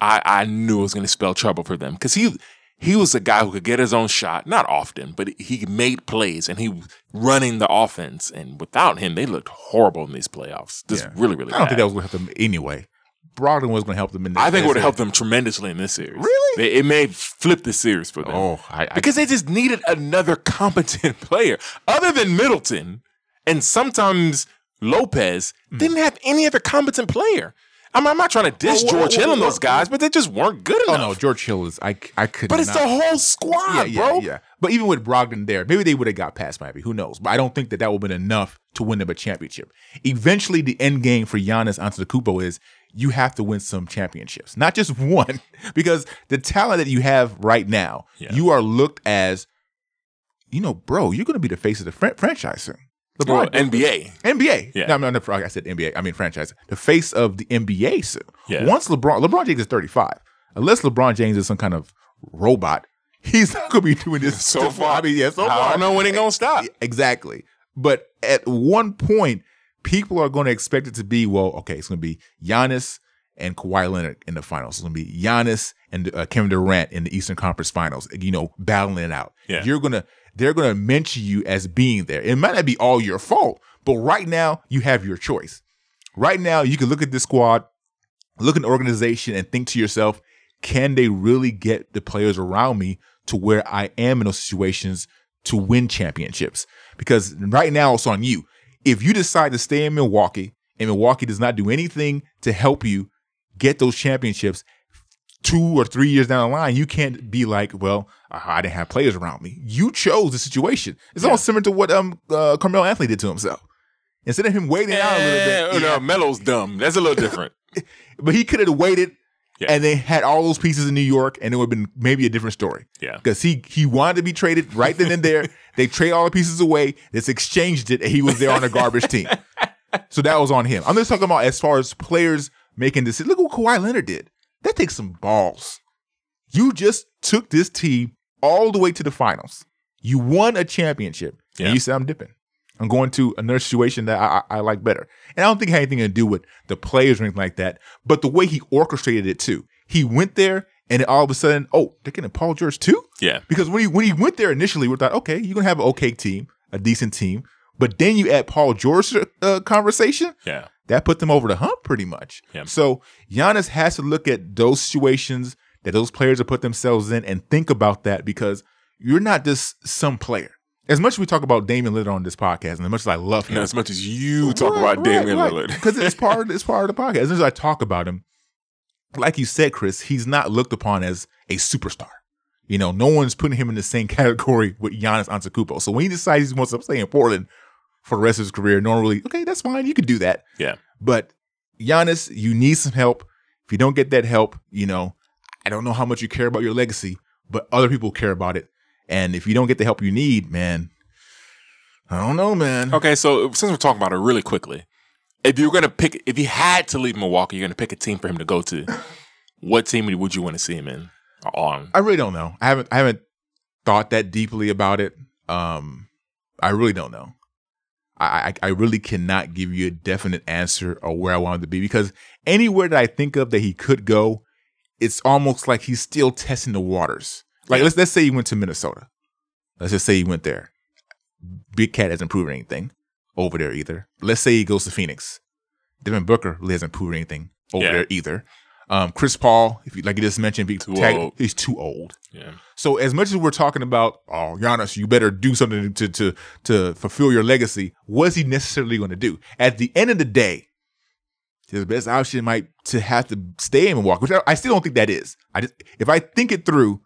I, I knew it was going to spell trouble for them because he he was a guy who could get his own shot, not often, but he made plays and he was running the offense. And without him, they looked horrible in these playoffs. Just yeah. really, really. I don't bad. think that was going to help them anyway. Brogdon was going to help them in. This, I think it would have helped them tremendously in this series. Really, it, it may flip the series for them. Oh, I, I, because they just needed another competent player other than Middleton, and sometimes Lopez mm. didn't have any other competent player. I'm, I'm not trying to diss George Hill and those guys, but they just weren't good enough. Oh no, George Hill is I I could. But it's not. the whole squad, yeah, yeah, bro. Yeah, But even with Brogdon there, maybe they would have got past Miami. Who knows? But I don't think that that would have been enough to win them a championship. Eventually, the end game for Giannis Antetokounmpo is you have to win some championships, not just one, because the talent that you have right now, yeah. you are looked as, you know, bro, you're going to be the face of the fr- franchise soon. LeBron, well, NBA, NBA. Yeah, no, no, no, I said NBA. I mean franchise. The face of the NBA soon. Yeah. Once LeBron, LeBron James is 35. Unless LeBron James is some kind of robot, he's not going to be doing this so far. I mean, yeah, so I far. I don't know when it's going to stop. Exactly. But at one point, people are going to expect it to be well. Okay, it's going to be Giannis and Kawhi Leonard in the finals. It's going to be Giannis and uh, Kevin Durant in the Eastern Conference Finals. You know, battling it out. Yeah. You're gonna they're going to mention you as being there. It might not be all your fault, but right now you have your choice. Right now, you can look at this squad, look at the organization, and think to yourself, can they really get the players around me to where I am in those situations to win championships? Because right now it's on you. If you decide to stay in Milwaukee and Milwaukee does not do anything to help you get those championships, two or three years down the line, you can't be like, well, I didn't have players around me. You chose the situation. It's yeah. almost similar to what um uh, Carmelo Anthony did to himself. Instead of him waiting out a little bit, yeah. no, Melo's dumb. That's a little different. but he could have waited yeah. and they had all those pieces in New York, and it would have been maybe a different story. Yeah, because he he wanted to be traded right then and there. they trade all the pieces away. This exchanged it, and he was there on a garbage team. So that was on him. I'm just talking about as far as players making decisions. Look what Kawhi Leonard did. That takes some balls. You just took this team all the way to the finals. You won a championship. Yeah. And you said, I'm dipping. I'm going to another situation that I, I, I, like better. And I don't think it had anything to do with the players or anything like that, but the way he orchestrated it too. He went there and all of a sudden, oh, they're getting Paul George too? Yeah. Because when he when he went there initially, we thought, okay, you're gonna have an okay team, a decent team. But then you add Paul George uh, conversation. Yeah. That put them over the hump pretty much. Yeah. So Giannis has to look at those situations that those players have put themselves in and think about that because you're not just some player. As much as we talk about Damian Lillard on this podcast, and as much as I love him, as much as you talk about Damian Lillard. because it's part it's part of the podcast. As much as I talk about him, like you said, Chris, he's not looked upon as a superstar. You know, no one's putting him in the same category with Giannis Antetokounmpo. So when he decides he wants to stay in Portland for the rest of his career, Normally, okay, that's fine, you can do that. Yeah. But Giannis, you need some help. If you don't get that help, you know, I don't know how much you care about your legacy, but other people care about it. And if you don't get the help you need, man, I don't know, man. Okay, so since we're talking about it really quickly, if you're gonna pick, if you had to leave Milwaukee, you're gonna pick a team for him to go to. What team would you want to see him in? On? I really don't know. I haven't I haven't thought that deeply about it. Um, I really don't know. I, I really cannot give you a definite answer of where I want him to be because anywhere that I think of that he could go, it's almost like he's still testing the waters. Like let's let's say he went to Minnesota. Let's just say he went there. Big Cat hasn't proven anything over there either. Let's say he goes to Phoenix. Devin Booker really hasn't proven anything over Yeah. there either. Um, Chris Paul, if you like you just mentioned, Too tag- he's too old. Yeah. So as much as we're talking about, oh, Giannis, you better do something to to to fulfill your legacy. What is he necessarily going to do? At the end of the day, his best option might to have to stay in Milwaukee, which I, I still don't think that is. I just if I think it through,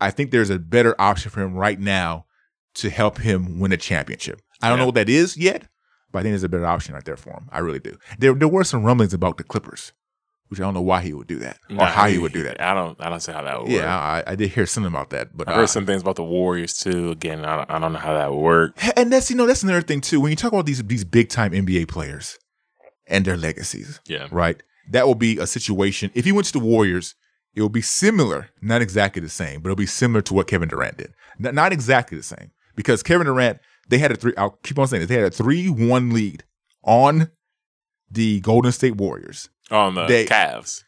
I think there's a better option for him right now to help him win a championship. I don't Yeah. know what that is yet, but I think there's a better option right there for him. I really do. There there were some rumblings about the Clippers, which I don't know why he would do that or how he would do that. I don't. I don't see how that would work. Yeah, I, I did hear something about that, but I uh, heard some things about the Warriors too. Again, I don't, I don't know how that would work. And that's you know that's another thing too. When you talk about these these big time NBA players and their legacies, Yeah. right? That will be a situation. If he went to the Warriors, it will be similar, not exactly the same, but it'll be similar to what Kevin Durant did. N- not exactly the same because Kevin Durant they had a three. I'll keep on saying this. They had a three one lead on the Golden State Warriors. On the They- Cavs.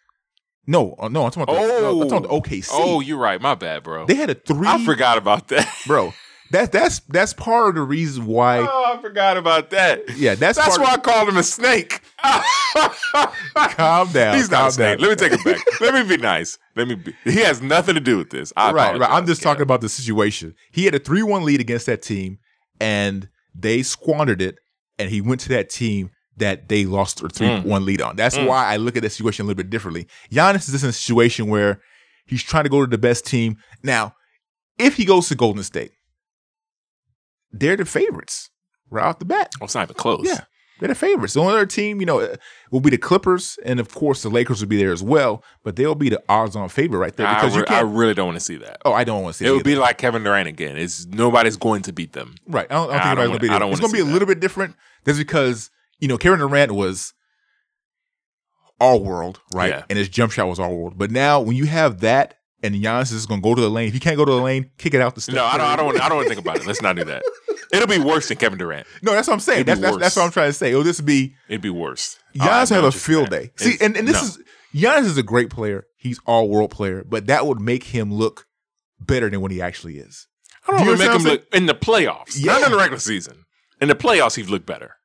No, uh, no, I'm talking about the, no, I'm Oh. talking about the OKC. Oh, you're right. My bad, bro. they had a three. I forgot about that. bro. That's that's that's part of the reason why. oh, I forgot about that. Yeah, that's That's why I called him a snake. Calm down. He's not a snake. down. Let me take it back. Let me be nice. Let me be. He has nothing to do with this. I right, right. I'm just Cam. talking about the situation. He had a 3 1 lead against that team, and they squandered it, and he went to that team that they lost a 3 1 lead on. That's Mm. why I look at that situation a little bit differently. Giannis is in a situation where he's trying to go to the best team. Now, if he goes to Golden State, they're the favorites right off the bat. Oh, it's not even close. Yeah. They're the favorites. The only other team, you know, uh, will be the Clippers, and of course the Lakers will be there as well. But they'll be the odds-on favorite right there because you re- I really don't want to see that. oh, I don't want to see It it would either. be like Kevin Durant again. It's nobody's going to beat them. Right. I don't, I don't think anybody's wanna- gonna be I there. don't It's gonna be see a that. little bit different. That's because you know Kevin Durant was all world, right? Yeah. And his jump shot was all world. But now when you have that and Giannis is gonna go to the lane, if he can't go to the lane, kick it out the step. No, I don't. I don't. Want, I don't want to think about it. Let's not do that. It'll be worse than Kevin Durant. No, that's what I'm saying. That's, that's that's what. I'm trying to say. It'll just be It'd be worse. Oh, Giannis know have a field day. See, It's- and, and this no. is Giannis is a great player. He's all world player, but that would make him look better than what he actually is. I don't Do to make him look in the playoffs. Yeah. Not in the regular season. In the playoffs, he'd look better.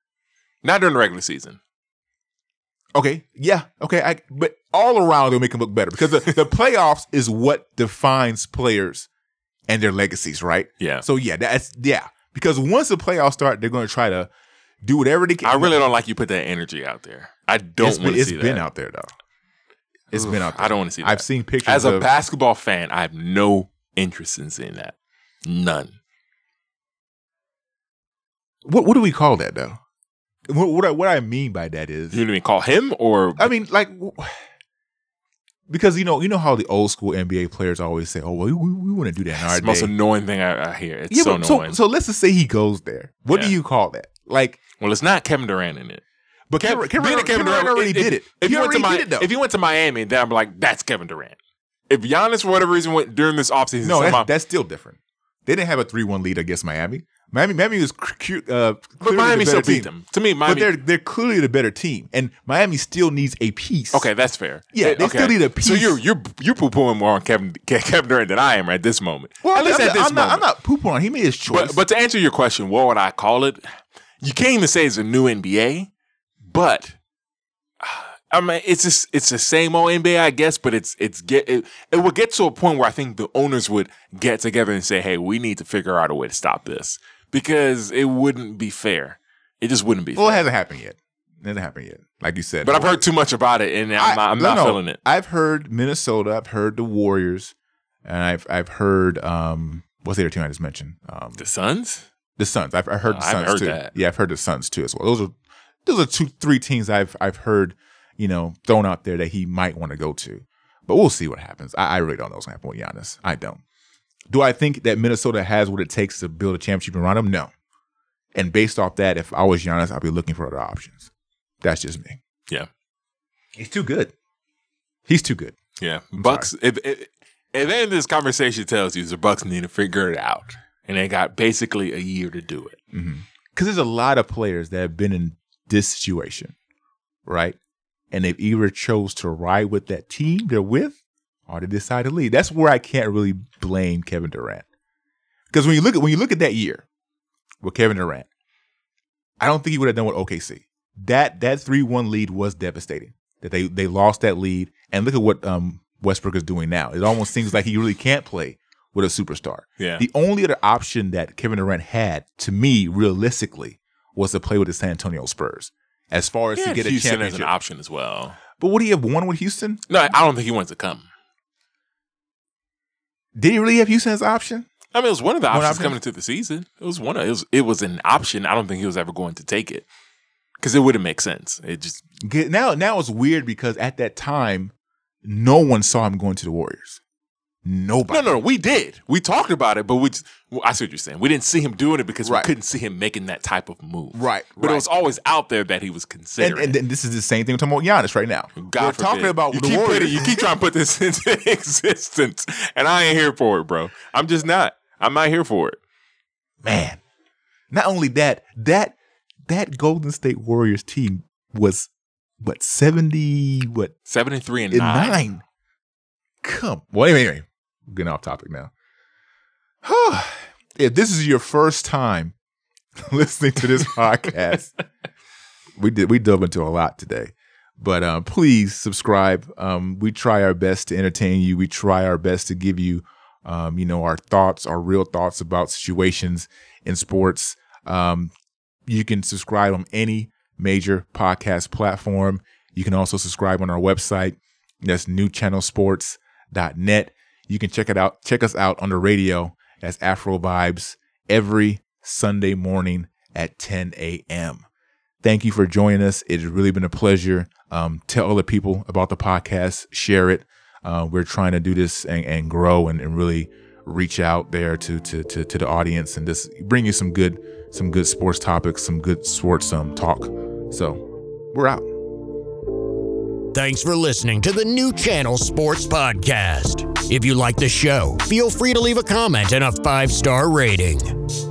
Not during the regular season. Okay, yeah, okay, I, but all around they'll make him look better because the, the playoffs is what defines players and their legacies, right? Yeah. So yeah, that's yeah. Because once the playoffs start, they're going to try to do whatever they can. I really don't like you put that energy out there. I don't It's want to it's see been out there though. It's been out there. I don't want to see that. I've seen pictures As a of, basketball fan, I have no interest in seeing that. None. What what do we call that though? What what I, what I mean by that is, You mean call him or I mean like. Because you know, you know how the old school NBA players always say, "Oh, well, we, we want to do that in it's the most day." annoying thing I, I hear. It's Yeah, so annoying. so so let's just say he goes there. What do you call that? Like, well, it's not Kevin Durant in it. but Kev- Kevin, Kevin, Kevin Durant already did it. If you went to though. if you went to Miami, then I'm like, that's Kevin Durant. If Giannis for whatever reason went during this offseason, no, somehow, that's, that's still different. They didn't have a three-one lead against Miami. Miami, Miami was cu- uh, but Miami the still beat team. them. To me, But they're they're clearly the better team, and Miami still needs a piece. Okay, that's fair. Yeah, they still need a piece. So you're you're you're poo pooing more on Kevin Kevin Durant than I am at this moment. Well, at least I'm, at this I'm not. moment. I'm not pooping on. He made his choice. But but to answer your question, what would I call it? You can't even say it's a new NBA, but I mean, it's just it's the same old NBA, I guess, but it's it's get it, it would get to a point where I think the owners would get together and say, "Hey, we need to figure out a way to stop this because it wouldn't be fair. It just wouldn't be fair. Well, it hasn't happened yet. It hasn't happened yet. Like you said. But I've heard too much about it, and I'm I- not, I'm no, not no. feeling it. I've heard Minnesota. I've heard the Warriors, and I've I've heard um what's the other team I just mentioned? Um, The Suns? the Suns. I've, I've heard Oh, the haven't Suns heard too. that. Yeah, I've heard the Suns too as well. Those are those are two three teams I've I've heard you know thrown out there that he might want to go to. But we'll see what happens. I, I really don't know what's going to happen with Giannis. I don't. Do I think that Minnesota has what it takes to build a championship around him? No. And based off that, if I was Giannis, I'd be looking for other options. That's just me. Yeah. He's too good. He's too good. Yeah, Bucks. If, if if any of this conversation tells you, the Bucks need to figure it out, and they got basically a year to do it. Mm-hmm. Because there's a lot of players that have been in this situation, right? And they've either chose to ride with that team they're with or they decide to leave. That's where I can't really blame Kevin Durant. Because when you look at when you look at that year with Kevin Durant, I don't think he would have done with OKC. That that three one lead was devastating. That they they lost that lead, and look at what um, Westbrook is doing now. It almost seems like he really can't play with a superstar. Yeah. The only other option that Kevin Durant had, to me, realistically, was to play with the San Antonio Spurs. As far as Yeah, to get a Houston as an option as well. but would he have won with Houston? No, I don't think he wants to come. Did he really have Houston as an option? I mean, it was one of the options option? coming into the season. It was one of it was it was an option. I don't think he was ever going to take it because it wouldn't make sense. It just Now, now it's weird because at that time, no one saw him going to the Warriors. Nobody. no, no, no. We did. We talked about it, but we. Just, well, I see what you're saying. We didn't see him doing it because Right. we couldn't see him making that type of move. Right, But right. it was always out there that he was And, considering. and then this is the same thing we're talking about Giannis right now. God we're talking about you the keep Warriors. putting- you keep trying to put this into existence, and I ain't here for it, bro. I'm just not. I'm not here for it. man. Not only that, that that Golden State Warriors team was what seventy what Seven and and and nine. nine. Come. Well, anyway, anyway, getting off topic now. if this is your first time listening to this podcast, we did we dove into a lot today. But um, please subscribe. Um, we try our best to entertain you. We try our best to give you, um, you know, our thoughts, our real thoughts about situations in sports. Um, you can subscribe on any major podcast platform. You can also subscribe on our website. That's newchannelsports.net. You can check it out. Check us out on the radio as Afro Vibes every Sunday morning at 10 a.m. Thank you for joining us. It has really been a pleasure. Um, tell other people about the podcast, share it. Uh, we're trying to do this and, and grow and, and really reach out there to, to to to the audience and just bring you some good some good sports topics, some good sports um talk. So we're out. Thanks for listening to the New Channel Sports Podcast. If you like the show, feel free to leave a comment and a five star rating.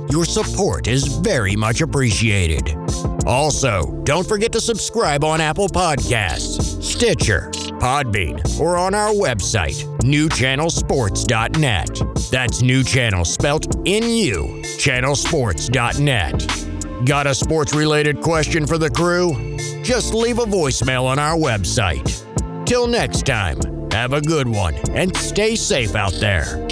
Your support is very much appreciated. Also, don't forget to subscribe on Apple Podcasts, Stitcher, Podbean, or on our website, newchannelsports.net. That's new channel spelt N U, channelsports.net. Got a sports related question for the crew? Just leave a voicemail on our website. Till next time, have a good one and stay safe out there.